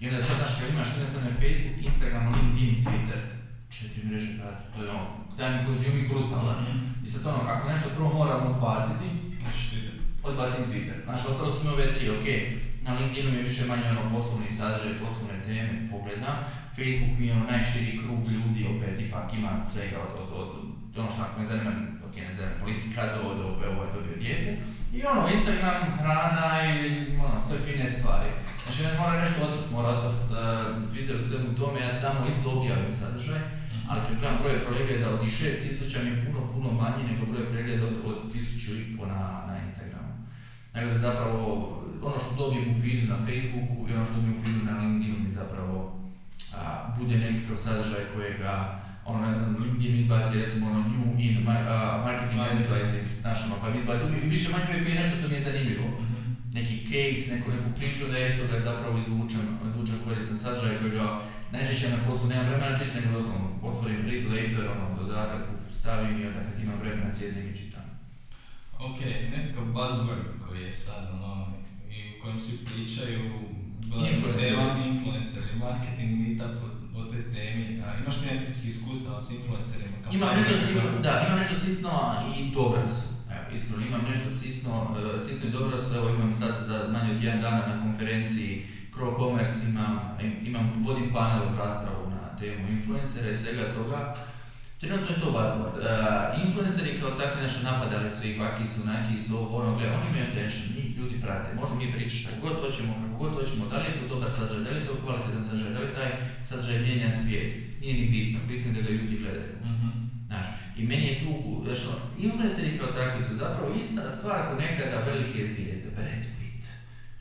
i onda sad, kad imaš jednostavno Facebook, Instagram, LinkedIn, Twitter, četiri mreže prati, to je ono, taj mi konzumi brutalan, Mhm. i sad ono, ako nešto prvo moramo odbaciti, odbacim Twitter. Znaš, ostalo su mi ove tri, ok, na LinkedInu mi je više manje ono poslovni sadržaj, poslovne teme, pogledam. Facebook mi je ono najširi krug ljudi, opet ipak ima svega od, od, od, ono što ako me zanima, ok, ne zanima politika, do, do, do ovo je dobio dijete. I ono, Instagram, hrana i ono, sve fine stvari. Znači, ne mora nešto otpast, mora otpast uh, Twitter u svemu tome, ja tamo isto objavim sadržaj, ali kad gledam broj pregleda od tih 6000 mi je puno, puno manji nego broj pregleda od, od 1000 i po na, na Instagramu. Dakle, zapravo, ono što dobijem u feedu na Facebooku i ono što dobijem u feedu na LinkedInu mi zapravo a, bude nekakav sadržaj kojega ono, ne znam, LinkedIn izbaci recimo ono new in ma, a, marketing advertising, znaš ono, pa mi izbaci više manje uvijek je nešto što mi je zanimljivo. Mhm. Neki case, neku, neku priču da je iz toga zapravo izvučen, izvučen koristan sadržaj kojega najčešće na poslu nemam vremena čitati, nego doslovno otvorim read later, ono, dodatak, stavim i onda kad imam vremena sjedim i čitam. Ok, nekakav buzzword koji je sad ono, i u kojem svi pričaju, tema influenceri, marketing, meetup o, o toj temi, a imaš nekakvih iskustava s influencerima? Ima nešto sitno, da, ima nešto sitno i dobra su. Evo, iskreno, imam nešto sitno, e, sitno i dobro su, evo imam sad za manje od jedan dana na konferenciji Crow Commerce, imam, im- imam, vodim panel raspravu na temu influencera i svega toga. Trenutno je to buzzword. Uh, influenceri kao takvi nešto napadali su ih, vaki su, naki su, ovo, ono, gle, oni imaju attention, njih ljudi prate, možemo mi pričati šta god hoćemo, kako god hoćemo, da li je to dobar sadržaj, da li je to kvalitetan sadržaj, da li taj sadržaj mijenja svijet, nije ni bitno, bitno je da ga ljudi gledaju. Mhm. Znaš, i meni je tu, znaš, ono, influenceri kao takvi su zapravo ista stvar ko nekada velike zvijezde, Brad Pitt,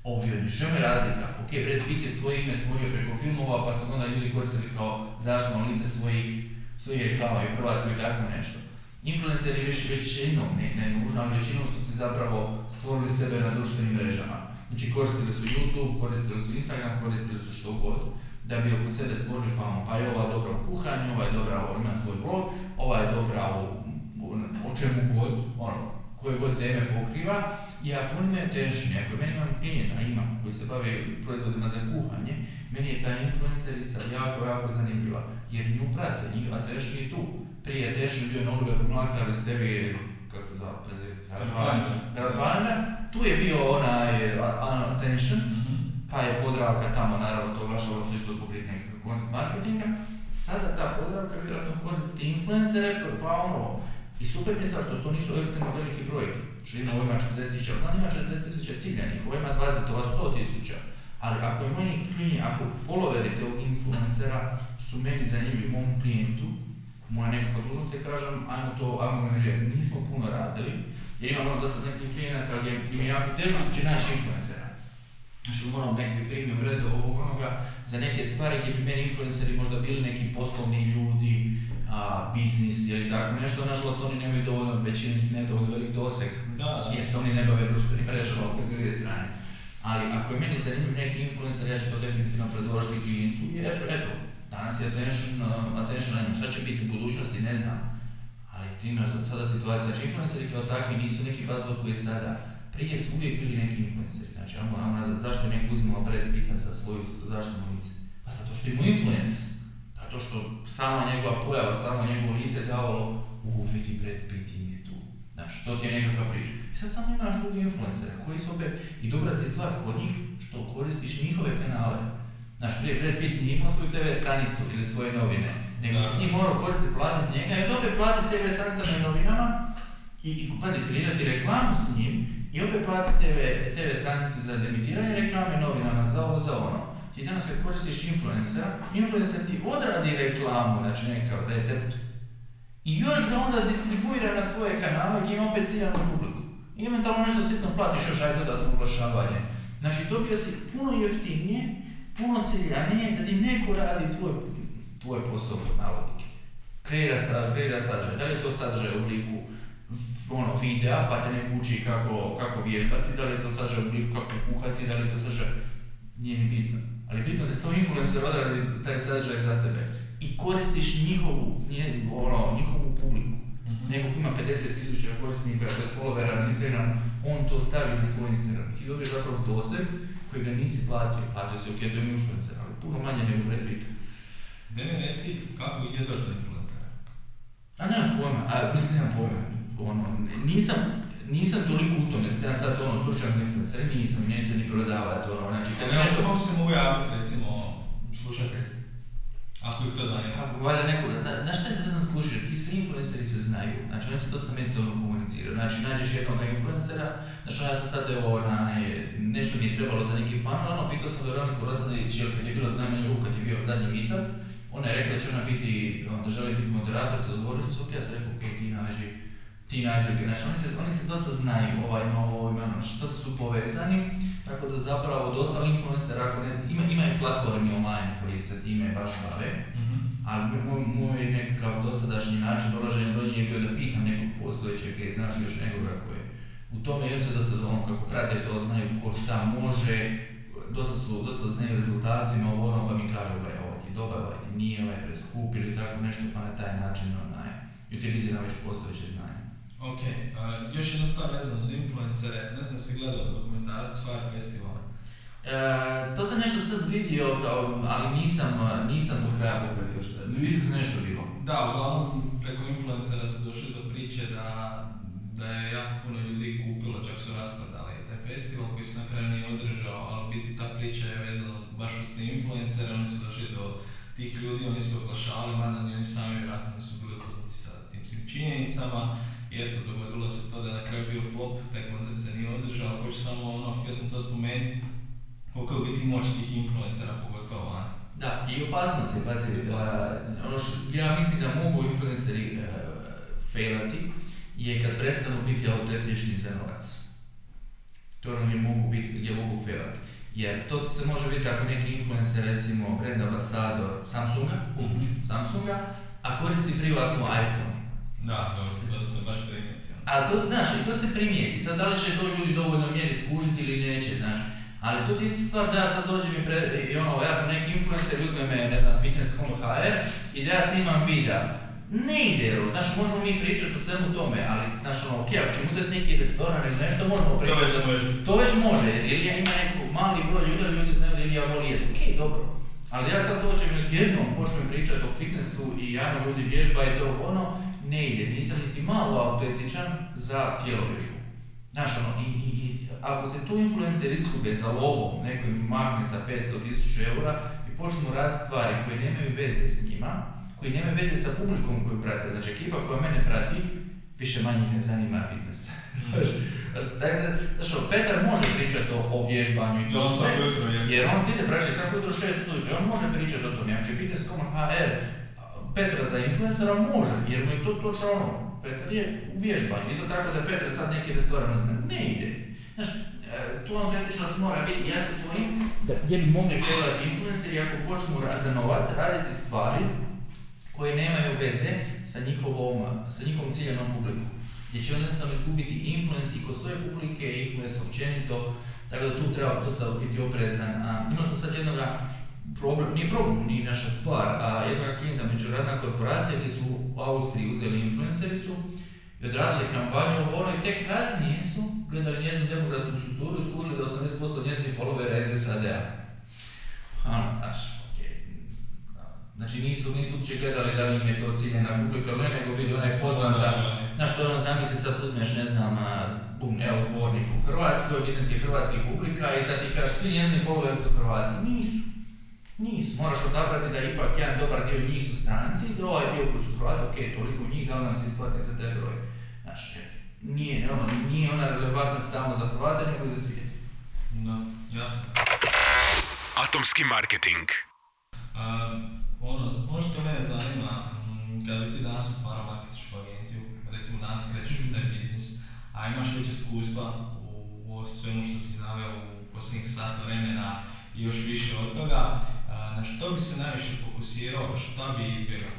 Ovi, što je razlika? Ok, Brad Pitt je svoje ime stvorio preko filmova, pa su onda ljudi koristili kao zaštitno lice svojih, svojih reklama i u Hrvatskoj i tako nešto. Influenceri već većinom, ne, ne nužno, ali većinom su ti zapravo stvorili sebe na društvenim mrežama. Znači koristili su YouTube, koristili su Instagram, koristili su što god da bi oko sebe stvorili famu. Pa je ova dobra u kuhanju, ova je dobra, u- ima svoj blog, ova je dobra u, o čemu god, ono, koje god teme pokriva. I ako oni imaju tension, ako meni imam klijenta, imam, koji se bave proizvodima za kuhanje, meni je ta influencerica jako, jako zanimljiva. Jer nju prate, njih attention je tu. Prije attention bio je Noluga Mlaka, ali ste vi, kako se zvao, prezir. Karpanja. Tu je bio onaj a- a- attention, Mhm. pa je Podravka tamo naravno to vaša ono čisto pokrit nekakvog content marketinga. Sada ta Podravka vjerojatno koristi influencere, pa- pa ono, i super mi je što to nisu ekstremno veliki brojki. Što ima ovo ima 40 tisuća, znam ima 40 tisuća ciljanih, ovo ima 20, ova 100 tisuća. Ali ako je meni klijent, ako followeri tog influencera su meni zanimljivi mom klijentu, moja nekakva dužnost je kažem, ajmo to, ajmo angažirati. Nismo puno radili, jer imam ono dosta nekih klijenata gdje im je jako teško uopće naći influencera. Znači moram nekakvi premium red ovog onoga za neke stvari gdje bi meni influenceri možda bili neki poslovni ljudi, a, biznis ili tako nešto, nažalost oni nemaju dovoljno, većina njih ne dovoljno velik doseg Da, da. jer se oni ne bave društvenim mrežama opet s druge strane. Ali ako je meni zanimljiv neki influencer, ja ću to definitivno predložiti klijentu jer eto, danas je attention, uh, attention njemu. Šta će biti u budućnosti, ne znam. Ali ti imaš sad- sada situacija, znači influenceri kao takvi nisu neki buzzword koji sada, prije su uvijek bili neki influenceri. Znači, ajmo ajmo nazad, zašto neko uzimao Brad Pitta za svoju zaštitnu lice? Pa zato što ima influence. Zato što sama njegova pojava, samo njegovo lice davalo, u vidi Brad Pitt im je tu. Znaš, to ti je nekakva priča. I sad samo imaš drugi influencere koji su opet, i dobra ti stvar kod njih, što koristiš njihove kanale. Znaš, prije Brad Pitt nije imao svoju TV stranicu ili svoje novine, nego si ti morao koristiti, platiti njega i opet platiti TV stranicama i novinama i, i pazi, kreirati reklamu s njim i opet platiti TV, TV stranicu za emitiranje reklame novinama, za ovo, za ono. Ti danas kad koristiš influencera, influencer ti odradi reklamu, znači nekakav recept. I još ga onda distribuira na svoje kanale gdje ima opet ciljanu publiku. I eventualno nešto sitno platiš još aj dodatno oglašavanje. Znači dobio si puno jeftinije, puno ciljanije da ti neko radi tvoj, tvoj posao pod navodnike. Kreira, sa, kreira sadržaj. Da li je to sadržaj u obliku ono, videa pa te neko uči kako, kako vježbati, da li je to sadržaj u obliku kako kuhati, da li je to sadržaj... Nije mi bitno. Ali bitno da to influencer odradi taj sadržaj za tebe. I koristiš njihovu, nje, ono, njihovu publiku. Mhm. Neko ko ima 50.000 korisnika, to je followera na Instagramu, on to stavi na svoj Instagram. I ti dobiješ zapravo doseg koji ga nisi platio. Platio si ok, to je influencer, ali puno manje nego Brad Pitt. Mi reci kako ide doći do influencera. A nemam pojma, a mislim nemam pojma. Ono, nisam, nisam toliko u tome sam sad ono stručan za influencer, nisam, neće ni prodavati ono, znači kad nešto... kako se mogu javiti, recimo, slušatelj? Ako ih to zanima. Pa, valjda neko, na, na šta je da znam skušio, ti se influenceri se znaju, znači oni se dosta međusobno komuniciraju, znači nađeš jednog influencera, znači ja sam sad evo, onaj, nešto mi je trebalo za neki panel, ono, pitao sam Veroniku Rosanović, jer kad je bila znamenja ruku, kad je bio zadnji meetup, ona je rekla da će ona biti, da želi biti moderator, se odgovorili smo se, ok, ja sam rekao, ok, ti nađi, ti nađi, znači oni se, oni se dosta znaju, ovaj, ima ovo, ima ono, što su povezani, tako da zapravo dosta influencera, ako ne, ima, ima i platformi online koji se time baš bave, Mhm. ali moj, moj nekakav dosadašnji način dolaženja do nje je bio da pitam nekog postojećeg i znaš još nekoga koji je u tome i on se dosta ono, kako prate to, znaju ko šta može, dosta su, dosta znaju rezultatima, ovo ono, pa mi kažu, gle, ovaj ti je dobar, ovaj ti nije, ovaj je preskup ili tako nešto, pa na taj način onaj, utiliziram već postojeće znanje. Ok, a, još jedna stvar vezana uz influencere, ne znam si gledao dokumentarac Fire Festival. E, to sam nešto sad vidio, ali nisam, nisam do kraja pogledio što, vidio sam nešto bilo. Da, uglavnom preko influencera su došli do priče da, da je jako puno ljudi kupilo, čak su rasprodali taj festival koji se na kraju nije održao, ali biti ta priča je vezana baš uz te influencere, oni su došli do tih ljudi, oni su oglašavali, mada ni oni sami vjerojatno nisu bili upoznati sa tim svim činjenicama. I eto, dogodilo se to da je na kraju bio flop, taj koncert se nije održao, hoću samo ono, htio sam to spomenuti, koliko je u biti moć tih influencera, pogotovo, a? Da, i opasnost je, pazi, uh, ono što ja mislim da mogu influenceri uh, failati je kad prestanu biti autentični za novac. To ono gdje mogu biti, gdje mogu failati. Jer to se može vidjeti ako neki influencer, recimo brand ambasador Samsunga, kupiću Samsunga, a koristi privatnu iPhone. Da, dobro, to sam baš primijetio. Ali to znaš, i to se primijeti. Sad da li će to ljudi dovoljno mjeri skužiti ili neće, znaš. Ali to ti isti stvar da ja sad dođem i, pre, i ono, ja sam neki influencer uzme me, ne znam, fitness.hr i da ja snimam videa. Ne ide, znaš, možemo mi pričati o svemu tome, ali, znaš, ono, ok, ako ćemo uzeti neki restoran ili nešto, možemo To pričati. već može. To već može, jer Ilija ima neku mali broj ljudi, ljudi znaju da Ilija voli jesti, ok, dobro. Ali ja sad dođem i odjednom počnem pričati o fitnessu i javno ljudi vježba i to ono, ne ide, nisam niti malo autentičan za tjelovježbu. Znaš, ono, i, i, i ako se tu influencer iskube za lovom, neko im mahne za 500.000 eura i počnu raditi stvari koje nemaju veze s njima, koji nemaju veze sa publikom koju prate, znači ekipa koja mene prati, više manje ne zanima fitness. Ono, Petar može pričati o, o vježbanju i To sve, jer on ide praći svako jutro 6 ujutro, on može pričati o tome, znači fitness.hr Petra za influencera može, jer mu je to točno ono, Petar je u vježbanju, isto tako da Petar sad neki restoran uzme, ne ide. Znaš, e, tu autentičnost mora biti, ja se bojim da gdje bi mogli prodati influenceri ako počnu za novac raditi stvari koje nemaju veze sa njihovom, sa njihovom ciljanom publikom. Gdje će on jednostavno izgubiti influence i kod svoje publike i influence općenito, tako da tu treba dosta biti oprezan. A, imali smo sad jednoga problem, nije problem, nije naša stvar, a jednoga klijenta međunarodna korporacija gdje su u Austriji uzeli influencericu i odradili kampanju ovo ono i tek kasnije su gledali njezinu demografsku strukturu i skužili da 80% njezinih followera iz SAD-a. Ano, znaš. Znači nisu, nisu uopće gledali da li im je to ciljena publika ili ne, nego vidi ona je poznata. Znaš, to ono, zamisli sad uzmeš, ne znam, bum, evo, u Hrvatskoj, vidim ti je hrvatski publika i sad ti kažeš svi njezini followeri su Hrvati. Nisu. Nisu. Moraš odabrati da ipak jedan dobar dio njih su stranci i da ovaj dio koji su Hrvati, ok, toliko njih, da li nam se isplati za taj broj. Znaš, nije, ono, nije ona relevantna samo za Hrvate, nego i za svijet. Da, jasno. Atomski marketing. A, ono, ono što mene zanima, mm, kada bi ti danas otvarao marketinšku agenciju, recimo danas krećeš u taj biznis, a imaš već iskustva u, u svemu što si naveo u posljednjih sat vremena i još više od toga, na što bi se najviše fokusirao, šta bi izbjegao?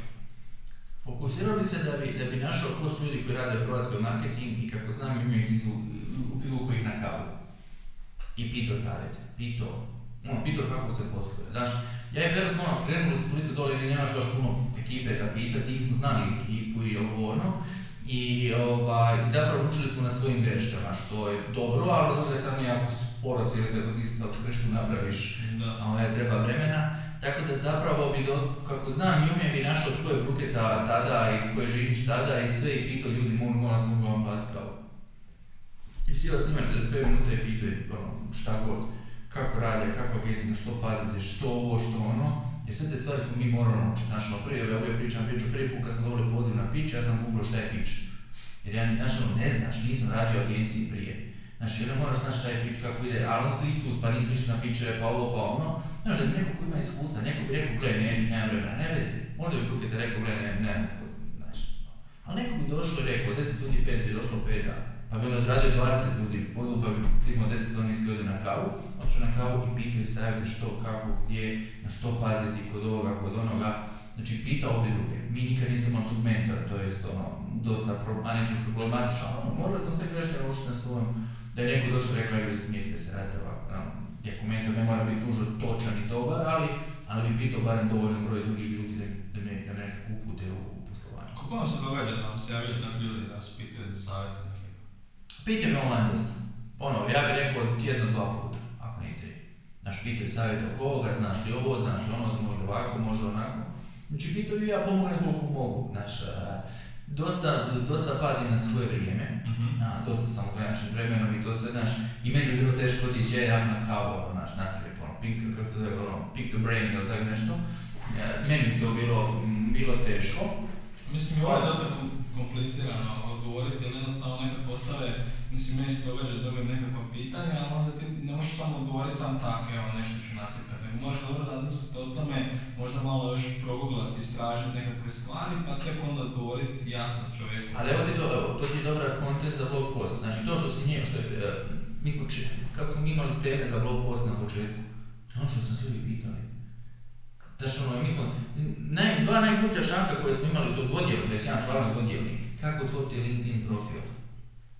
Fokusirao bi se da bi, da bi našao ko su ljudi koji rade u Hrvatskoj marketing i kako znam imaju ih izvu, izvuku ih na kavu. I pito savjet, pito, ono, pito kako se posluje. Znaš, ja i Vera smo ono krenuli u Splitu dole gdje nemaš baš puno ekipe za pitat, nismo znali ekipu i ovo ono. I ovaj, i zapravo učili smo na svojim greškama, što je dobro, ali s druge strane jako sporo cijeli tako ti isto grešku napraviš Da. ovaj, treba vremena. Tako da zapravo bi, do, kako znam i umijem, bi našao tko je Bruketa tada i ko je Žinić tada i sve i pitao ljudi, mogu moram se mogu vam platiti kao. sjeo snima 45 minuta i pitao je ono, šta god, kako radi, kako agencija, što pazite, što ovo, što ono, jer sve te stvari smo mi morali naučiti. Znaš, ono, prije, ja uvijek pričam priču, prvi put kad sam dobio poziv na pitch, ja sam googlao šta je pitch. Jer ja, znaš, ono, ne znaš, nisam radio agenciji prije. Znači, onda moraš znaš šta je pitch, kako ide, ali on svi tu, pa nisi išli na pitchere, pa ovo, pa ono. Znaš, da bi neko ko ima iskustva, neko bi rekao, gledaj, neću, nemam vremena, ne vezi. Možda bi Kukete rekao, gledaj, ne, ne, znaš. Ali neko bi došao i rekao, 10 ljudi 5 bi došlo 5 dana. Pa bi onda odradio 20 ljudi, pozvao pa bi primao 10 zvonijski ljudi na kavu, otišao na kavu i pitao i savjeti što, kako, gdje, na što paziti kod ovoga, kod onoga. Znači, pitao obje druge. Mi nikad nismo imali tog mentora, to je ono, dosta, pro, a neću problematično, ono, morali smo sve greške naučiti na svojom. Da je neko došao i rekao, evo, smirite se, radite ovako. No, iako mentor ne mora biti nužno točan i dobar, ali, ali bi pitao barem dovoljan broj drugih ljudi da, da me, da me nekako upute u poslovanje. Kako vam se događa da vam se javljaju tako ljudi da vas pitaju za savjete? Pitaju me online dosta. Ono, ja bih rekao tjedno dva puta, ako ne i tri. Znaš, pitaju savjet oko ovoga, znaš li ovo, znaš li ono, može ovako, može onako. Znači, pitaju ja pomognem koliko mogu. Znaš, a, dosta, dosta pazim na svoje vrijeme, Mhm. a, dosta sam ograničen vremenom i to sve, znaš, i meni bi bilo teško otići, ja ja na kavu, ono, znaš, nastaviti, ono, pick, kako se zove, ono, pick the brain ili tako nešto. E, meni to bilo, bilo teško. Mislim, ovo je dosta kom- komplicirano odgovoriti, jer jednostavno nekad postave, mislim, meni se događa da dobijem nekakva pitanja, ali onda ti ne možeš samo odgovoriti sam tako, evo nešto ću natipati. Nego Moraš dobro razmisliti o tome, možda malo još proguglati, istražiti nekakve stvari, pa tek onda odgovoriti jasno čovjeku. Ali evo ti to, evo, to ti je dobar content za blog post. Znači to što si njeo, što je, e, mi či, kako smo imali teme za blog post na početku, ono što smo ljudi pitali. Znači ono, mi smo, naj, dva najgluplja šanka koje smo imali to godjelni, to je jedan članak kako otvoriti LinkedIn profil.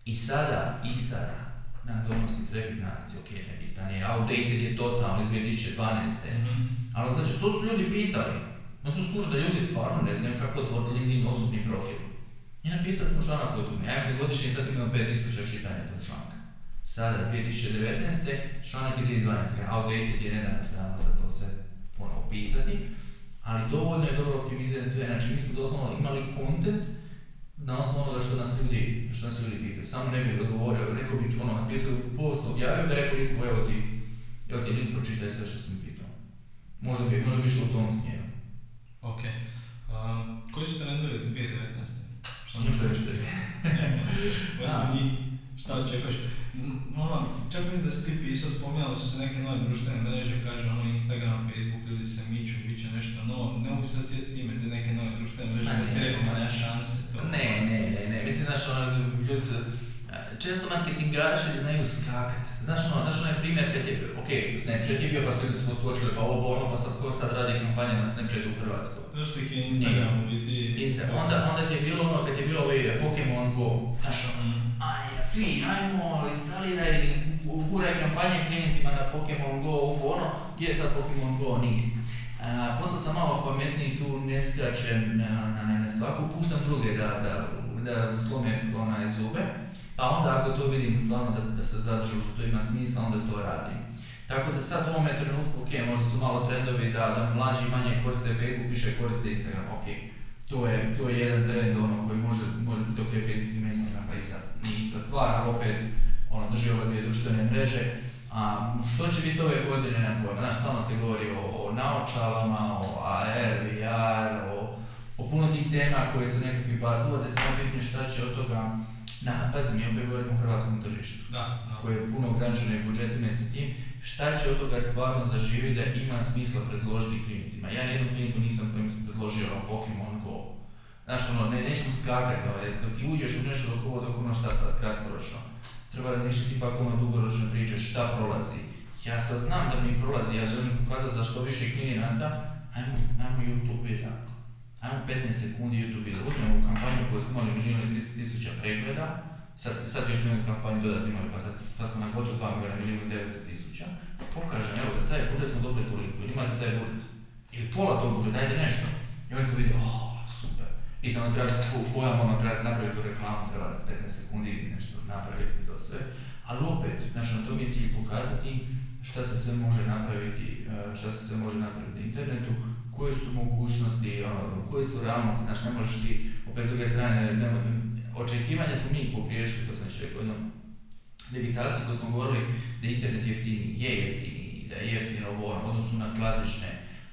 I sada, i sada, nam donosi traffic na akciju, ok, nebitan je, outdated je totalno iz 2012. Mhm. Ali znači, što su ljudi pitali? No su skušali da ljudi stvarno ne znaju kako otvoriti LinkedIn osobni profil. I napisali smo članak o tome. Ja sam godišnji sad imam 5000 čitanja tog članka. Sada, 2019. članak iz 2012. Outdated je nedavno se nama sad to sve ponovo pisati. Ali dovoljno je dobro optimiziran sve. Znači, mi smo doslovno imali content na osnovu onoga što nas ljudi, što nas ljudi pitaju. Samo ne bih odgovorio, rekao bi ono, napisao post, objavio ga, rekao liku, evo ti, evo ti link, pročitaj sve što sam pitao. Možda bi, možda bi išlo u tom smjeru. Ok. Um, koji su trendovi 2019? Šta možeš Influenceri. (laughs) Osim Da. njih, šta očekuješ? N- Ono, čak mislim da si ti pisao, spominjali su se neke nove društvene mreže, kaže ono Instagram, Facebook, ljudi se miču, bit će nešto novo. Ne mogu se sad sjetiti ime te neke nove društvene mreže, da ne. rekao, ma nema šanse to. Ne, ne, ne, ne, mislim, znaš, ono, ljudi se, često marketingaši znaju skakat. Znaš, ono, znaš onaj primjer kad je, ok, Snapchat je bio pa su ljudi se pa ovo, pa ono, pa sad ko sad radi kampanje na Snapchatu u Hrvatskoj. To što ih je Instagram u biti... Insta, onda, onda ti je bilo ono, kad je bilo ovaj Pokemon Go, znaš, ono, Mm. aj, svi, ajmo, instaliraj, uguraj kampanje klijentima na Pokemon Go, ovo, ono, gdje je sad Pokemon Go, nije. Postao sam malo pametniji tu, ne skačem na, na, na svaku, puštam druge da, da, da slome onaj zube, pa onda ako to vidim stvarno da, da se zadržu, da to ima smisla, onda to radim. Tako da sad u ovome trenutku, ok, možda su malo trendovi da, da mlađi manje koriste Facebook, više koriste Instagram, ok. To je, to je jedan trend ono koji može, može biti ok, Facebook ima Instagram, pa ista, nije ista stvar, ali opet ono, drži ove dvije društvene mreže. A što će biti ove godine, nemam pojma, znaš, stalno se govori o, o naočalama, o AR, VR, o, o puno tih tema koje su nekakvi buzzword, samo pitanje šta će od toga, na, pazi, mi opet govorimo o hrvatskom tržištu Da, da. koje je puno ograničene budžetima i tim, šta će od toga stvarno zaživjeti da ima smisla predložiti klijentima. Ja nijednom klijentu nisam kojem sam predložio ono Pokemon Go. Znaš, ono, ne, nećemo skakati, ono, dok ti uđeš u nešto dok ovo, dok ono šta sad kratkoročno. Treba razmišljati ipak ono dugoročne priče, šta prolazi. Ja sad znam da mi prolazi, ja želim pokazati za što više klijenata, ajmo, ajmo YouTube videa. Ajmo 15 sekundi YouTube videa. Uzmemo kampanju koju smo imali milijun i 300 tisuća pregleda, Sad, sad još imamo kampanju dodatno imali, pa sad, sad smo na gotovo 2 milijuna, milijun i 900 tisuća. Pokažem, evo, za taj budžet smo dobili toliko, ili imate taj budžet? Ili pola tog budžeta, dajte nešto. I oni ko vidi, oh, super. I samo treba po- pojam, ono, treba napraviti tu reklamu, treba 15 sekundi nešto napraviti to sve. Ali opet, znači, na tom je cilj pokazati šta se sve može napraviti, eh, šta se sve može napraviti na internetu, koje su mogućnosti, ono, koje su realnosti, znači ne možeš ti, opet s druge strane, ne, očekivanja smo mi pogriješili, to sam već rekao jednom, digitalci koji smo govorili da internet jeftiniji, je jeftiniji, da je jeftino ovo u odnosu na klasične,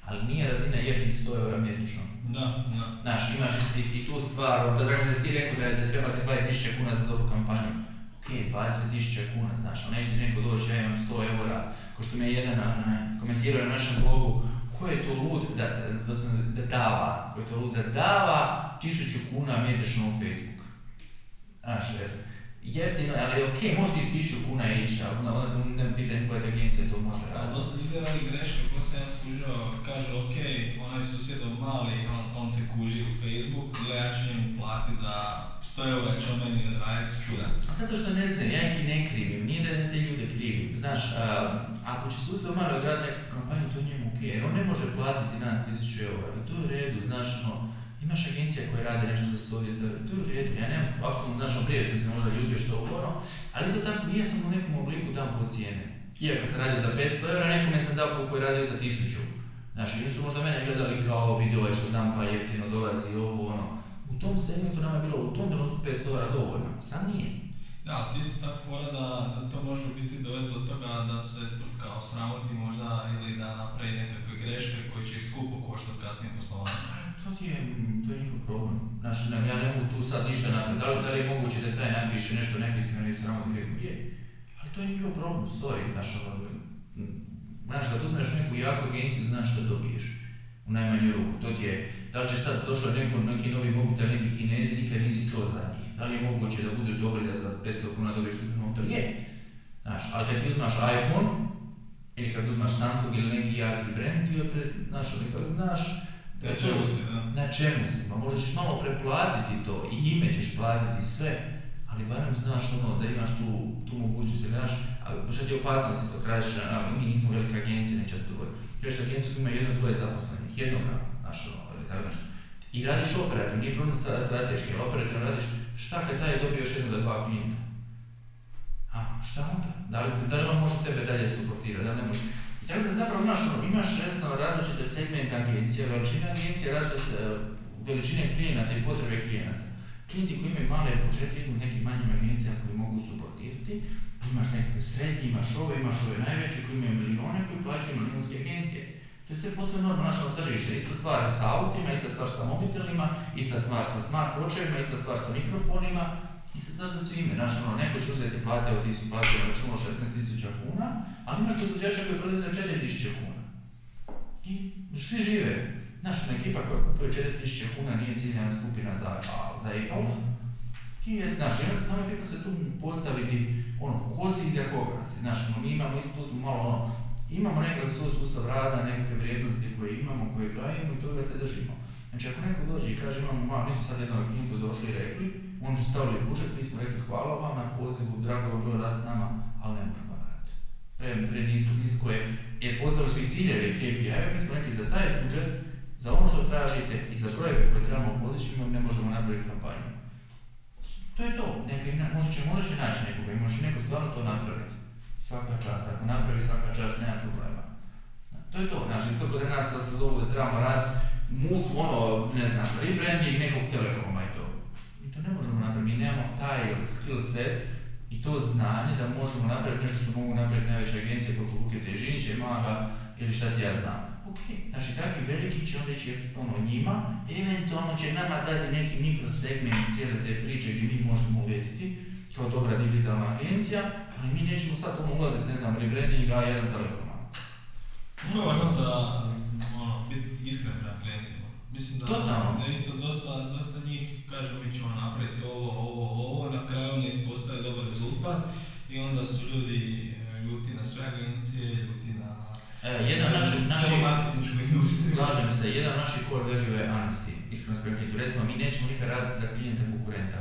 ali nije razina jeftini 100 eura mjesečno. Da, da. Znaš, imaš i, i tu stvar, onda da ne ti rekao da, je, da treba ti 20.000 kuna za dobru kampanju. Ok, 20.000 kuna, znaš, ali neće ti neko doći, ja imam 100 eura, ko što mi je jedan onaj, komentirao na našem blogu, ko je to lud da, da, da dava, ko je to lud da dava 1000 kuna mjesečno u Facebook. Znaš, jer jeftino, ali ok, možeš ti s 1000 kuna ići, ali onda, onda ne pitanje koja agencija to može raditi. dosta ljudi radi greške, ko sam ja skužio, kaže ok, onaj susjedov mali, on, on se kuži u Facebook, gle ja ću njemu plati za 100 eura će on meni odraditi čuda. A zato što ne znam, ja ih i ne krivim, nije da te ljude krivim. Znaš, a, ako će sustav malo odraditi neku kampanju, to je njemu ok, jer on ne može platiti nas 1000 eura i to je u redu, znaš, ono, imaš agencija koje rade nešto za 100 eura, to je u redu, ja nemam, apsolutno, znaš, ono, prije sam se možda ljutio što ovo, ali isto tako ja sam u nekom obliku dam po cijene. Iako sam radio za 500 eura, nekome sam dao koji je radio za 1000. Znaš, ili su možda mene gledali kao video ovaj što dam pa jeftino dolazi ovo, ono, u tom segmentu nama je bilo u tom trenutku 500 eura dovoljno, sad nije. Da, ali ti isto tako fora da, da to može biti dovesti do toga da se tvrtka osramoti možda ili da napravi nekakve greške koje će ih skupo koštati kasnije poslovanje. To ti je, to je njihov problem. Znaš, ne, ja ne mogu tu sad ništa napraviti. Da li, da li je moguće da taj napiše nešto nepismeno i sramotno? Je. Ali to je njihov problem, sorry. Znaš, ono, znaš, kad uzmeš neku jaku agenciju, znaš što dobiješ. U najmanju ruku. To ti je, da li će sad došao neko, neki novi mobitel, neki kinezi, nikad nisi čuo za njih. Da li je moguće da budu dobri da za 500 kuna dobiješ super mobitel? Je. Znaš, ali kad ti uzmaš iPhone, ili kad uzmaš Samsung ili neki jaki brand, ti opet, znaš, ipak znaš da Na čemu si, da. na čemu si, pa možda ćeš malo preplatiti to i ime ćeš platiti sve, ali barem znaš ono da imaš tu, tu mogućnost, jer znaš, a šta ti je opasnost to kažeš, a, mi nismo velika agencija, neće se dogoditi. Kažeš agenciju ima jedno, dvoje zaposlenih, jednoga, znaš, ono, ili tako nešto. I radiš operativno, nije problem strateški, ali operativno radiš, šta kad taj je dobio još jedno da dva klijenta? A, šta onda? Da li, da li on može tebe dalje suportirati, da ne može? I tako da zapravo znaš, ono, imaš jednostavno različite segmente agencije, veličine agencije, različite veličine klijenata i potrebe klijenata. Klijenti koji imaju male budžete idu u nekim manjim agencijama koji mogu suportirati, imaš nekakve srednje, imaš ove, imaš ove najveće koji imaju milijone koji plaćaju milijunske agencije. To je sve posve normalno naše tržište, ista stvar sa autima, ista stvar sa mobitelima, ista stvar sa smart watchevima, ista stvar sa mikrofonima, ista stvar sa svime. Znaš, ono, neko će uzeti plate, evo ti si platio na računu 16.000 kuna, ali imaš proizvođača koji prodaju za 4.000 kuna. I svi žive. Znaš, ona ekipa koja kupuje 4.000 kuna nije ciljana skupina za, a, za Apple. I je, znaš, jednostavno treba se tu postaviti, ono, ko si iza koga si, znaš, ono, mi imamo isto, smo malo, ono, imamo nekakav svoj sustav rada, nekakve vrijednosti koje imamo, koje gajimo i toga se držimo. Znači, ako neko dođe i kaže, imamo, ma, mi smo sad jednog klijentu došli i rekli, oni su stavili budžet, mi smo rekli, hvala vam na pozivu, drago vam bilo rad s nama, ali ne možemo raditi. Pre, pre nisu, nisko je, jer postavili su i ciljeve KPI, mi smo rekli, za taj budžet, za ono što tražite i za brojeve koje trebamo podići, mi ne možemo napraviti kampanju. To je to, neka ima, možda će, možda će naći nekoga i neko stvarno to napraviti. Svaka čast, ako napravi svaka čast, nema problema. To je to, znači isto kod nas sad se zovu da trebamo raditi mult, ono, ne znam, rebranding nekog telekoma i to. Mi to ne možemo napraviti, mi nemamo taj skill set i to znanje da možemo napraviti nešto što mogu napraviti najveće agencije poput Luke Težinića i Maga ili šta ti ja znam. Znači takvi veliki će onda ići ekstremno njima, eventualno će nama dati neki mikrosegment cijele te priče gdje mi možemo uvediti kao dobra digitalna agencija, ali mi nećemo sad ono ulaziti, ne znam, rebrandinga jedan telekoma. To je važno za, ono, biti iskren prema klijentima. Mislim da, Totalno. da isto dosta, dosta njih kaže mi ćemo napraviti ovo, ovo, ovo, na kraju ne ispostaje dobar rezultat i onda su ljudi e, ljuti na sve agencije, ljuti E, jedan naš, naši, slažem se, jedan naši core value je honesty, iskrenost prema klijentu. Recimo, mi nećemo nikad raditi za klijenta konkurenta.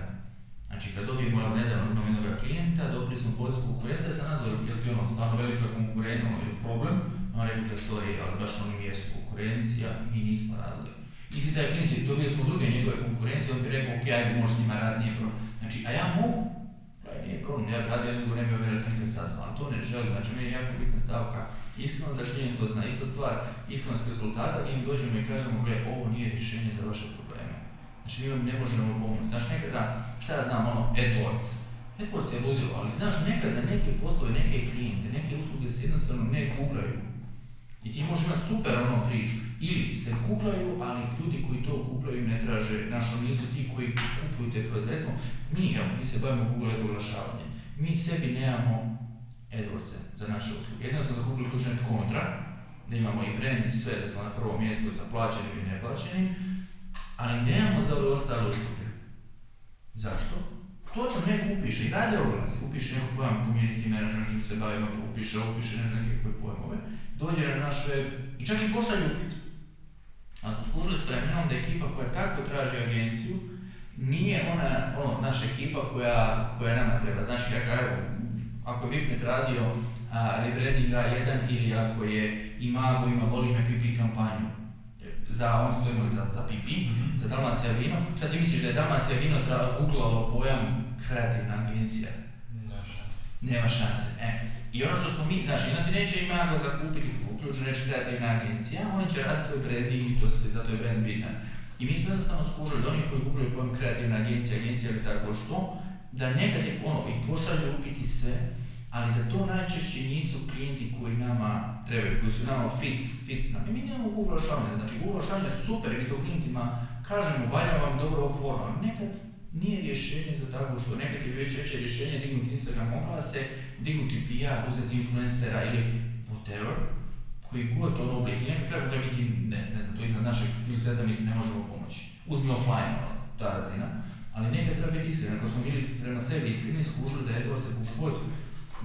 Znači, kad dobijemo evo, nedavno jednog klijenta, dobili smo poziv konkurenta, sam nazvali, jel ti ono, stvarno velika konkurentno ili problem, on rekao da sorry, ali baš oni jesu konkurencija, mi nismo radili. Isti taj klijent, je- dobili smo druge njegove konkurencije, on bi rekao, ok, ajde, možeš s njima raditi, nije problem. Znači, a ja mogu, pa nije problem, ja bi radio, nego ne bi vjerojatno nikad ali to ne želim, znači meni je jako bitna stavka, iskrenost za klijent to zna, ista stvar, iskrenost rezultata, im dođemo i kažemo, gle, ovo nije rješenje za vaše probleme. Znači, mi ne možemo pomoći. Znači, nekada, šta ja znam, ono, AdWords. AdWords je ludilo, ali znaš, nekad za neke poslove, neke klijente, neke usluge se jednostavno ne googlaju. I ti možeš imati super ono priču. Ili se kuplaju, ali ljudi koji to kuplaju ne traže, znaš, nisu ti koji kupuju te proizvode. Mi, evo, mi se bavimo Google oglašavanje. Mi sebi nemamo AdWords za naše usluge. Jedno smo zakupili ključneč kontra, da imamo i brand i sve, da smo na prvom mjestu sa plaćenim i neplaćenim, ali nemamo za ove ostale usluge. Zašto? Točno ne kupiš i rade oglas, kupiš neko pojam community management, čim se bavimo, upiše, upiše nekakve pojmove, dođe na naš web i čak i pošalju upit. A smo skužili s vremenom da ekipa koja tako traži agenciju, nije ona, ono, naša ekipa koja, koja nama treba. Znači, ako, ako je Vipnet radio a, A1 ili ako je Imago ima Volim PP kampanju, za, oni su to imali za, za PP, Mhm. za Dalmacija vino, šta ti misliš da je Dalmacija vino googlalo pojam kreativna agencija? Nema šanse. Nema šanse, e. I ono što smo mi, znači, jedna ti neće Imago zakupiti uključu neće kreativna agencija, oni će raditi svoj branding i to se, zato je brand bitan. I mi smo jednostavno skužili da oni koji googlaju pojam kreativna agencija, agencija ili tako što, da nekad je ono, i pošalju upiti sve, ali da to najčešće nisu klijenti koji nama trebaju, koji su nama fit, fit s nama. I mi nemamo Google oglašavanje, znači Google je super, mi to klijentima kažemo, valja vam dobro forma, nekad nije rješenje za tako što, nekad je već veće rješenje dignuti Instagram oglase, dignuti PR, uzeti influencera ili whatever, koji god to oblik. I nekad kažu da mi ti, ne, ne znam, to iznad našeg skill mi ti ne možemo pomoći. Uzmi offline, ono, ta razina. Ali nekad treba biti iskren, ako smo bili prema sebi iskreni, skužili da AdWords se god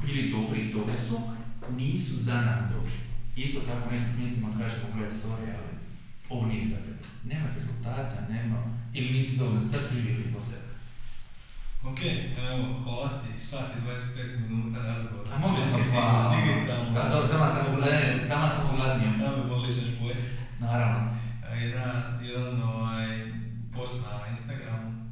bili dobri i dobri su, nisu za nas dobri. Isto tako nekim klijentima kaže, pogledaj, sorry, ali ovo nije za tebe. Nema rezultata, nema, ili nisi dovoljno strpljiv ili whatever. Ok, evo, hvala ti, sat i 25 minuta razgovora. A mogli smo pa... Digitalno. Da, dobro, tamo sam ugladio, tamo sam ugladnio. Da bi mogli ići pojesti. Naravno. Jedan, jedan ovaj, post na Instagramu.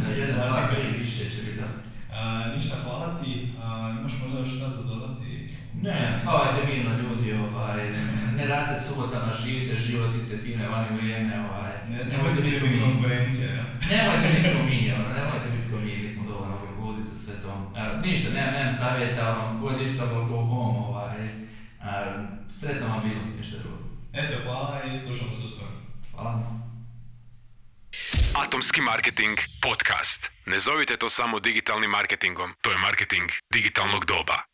Za (laughs) jedan, dva, tri, više će biti, da. A, ništa, hvala ti. A, imaš možda još šta za dodati? Ne, spavajte mirno ljudi, ovaj, ne radite subotama, živite život, idite fino, je vani vrijeme, ovaj, Ne, nemojte biti mi. konkurencija, ja. Nemojte biti ko (laughs) mi, ono, nemojte biti ko mi, mi smo dovoljno ludi za sve to. A, ništa, nemam, nemam savjeta, ono, god išta go, go home, ovaj, a, sretno vam bilo, ništa drugo. Eto, hvala i slušamo se uskoro. Hvala. Atomski marketing podcast. Ne zovite to samo digitalnim marketingom, to je marketing digitalnog doba.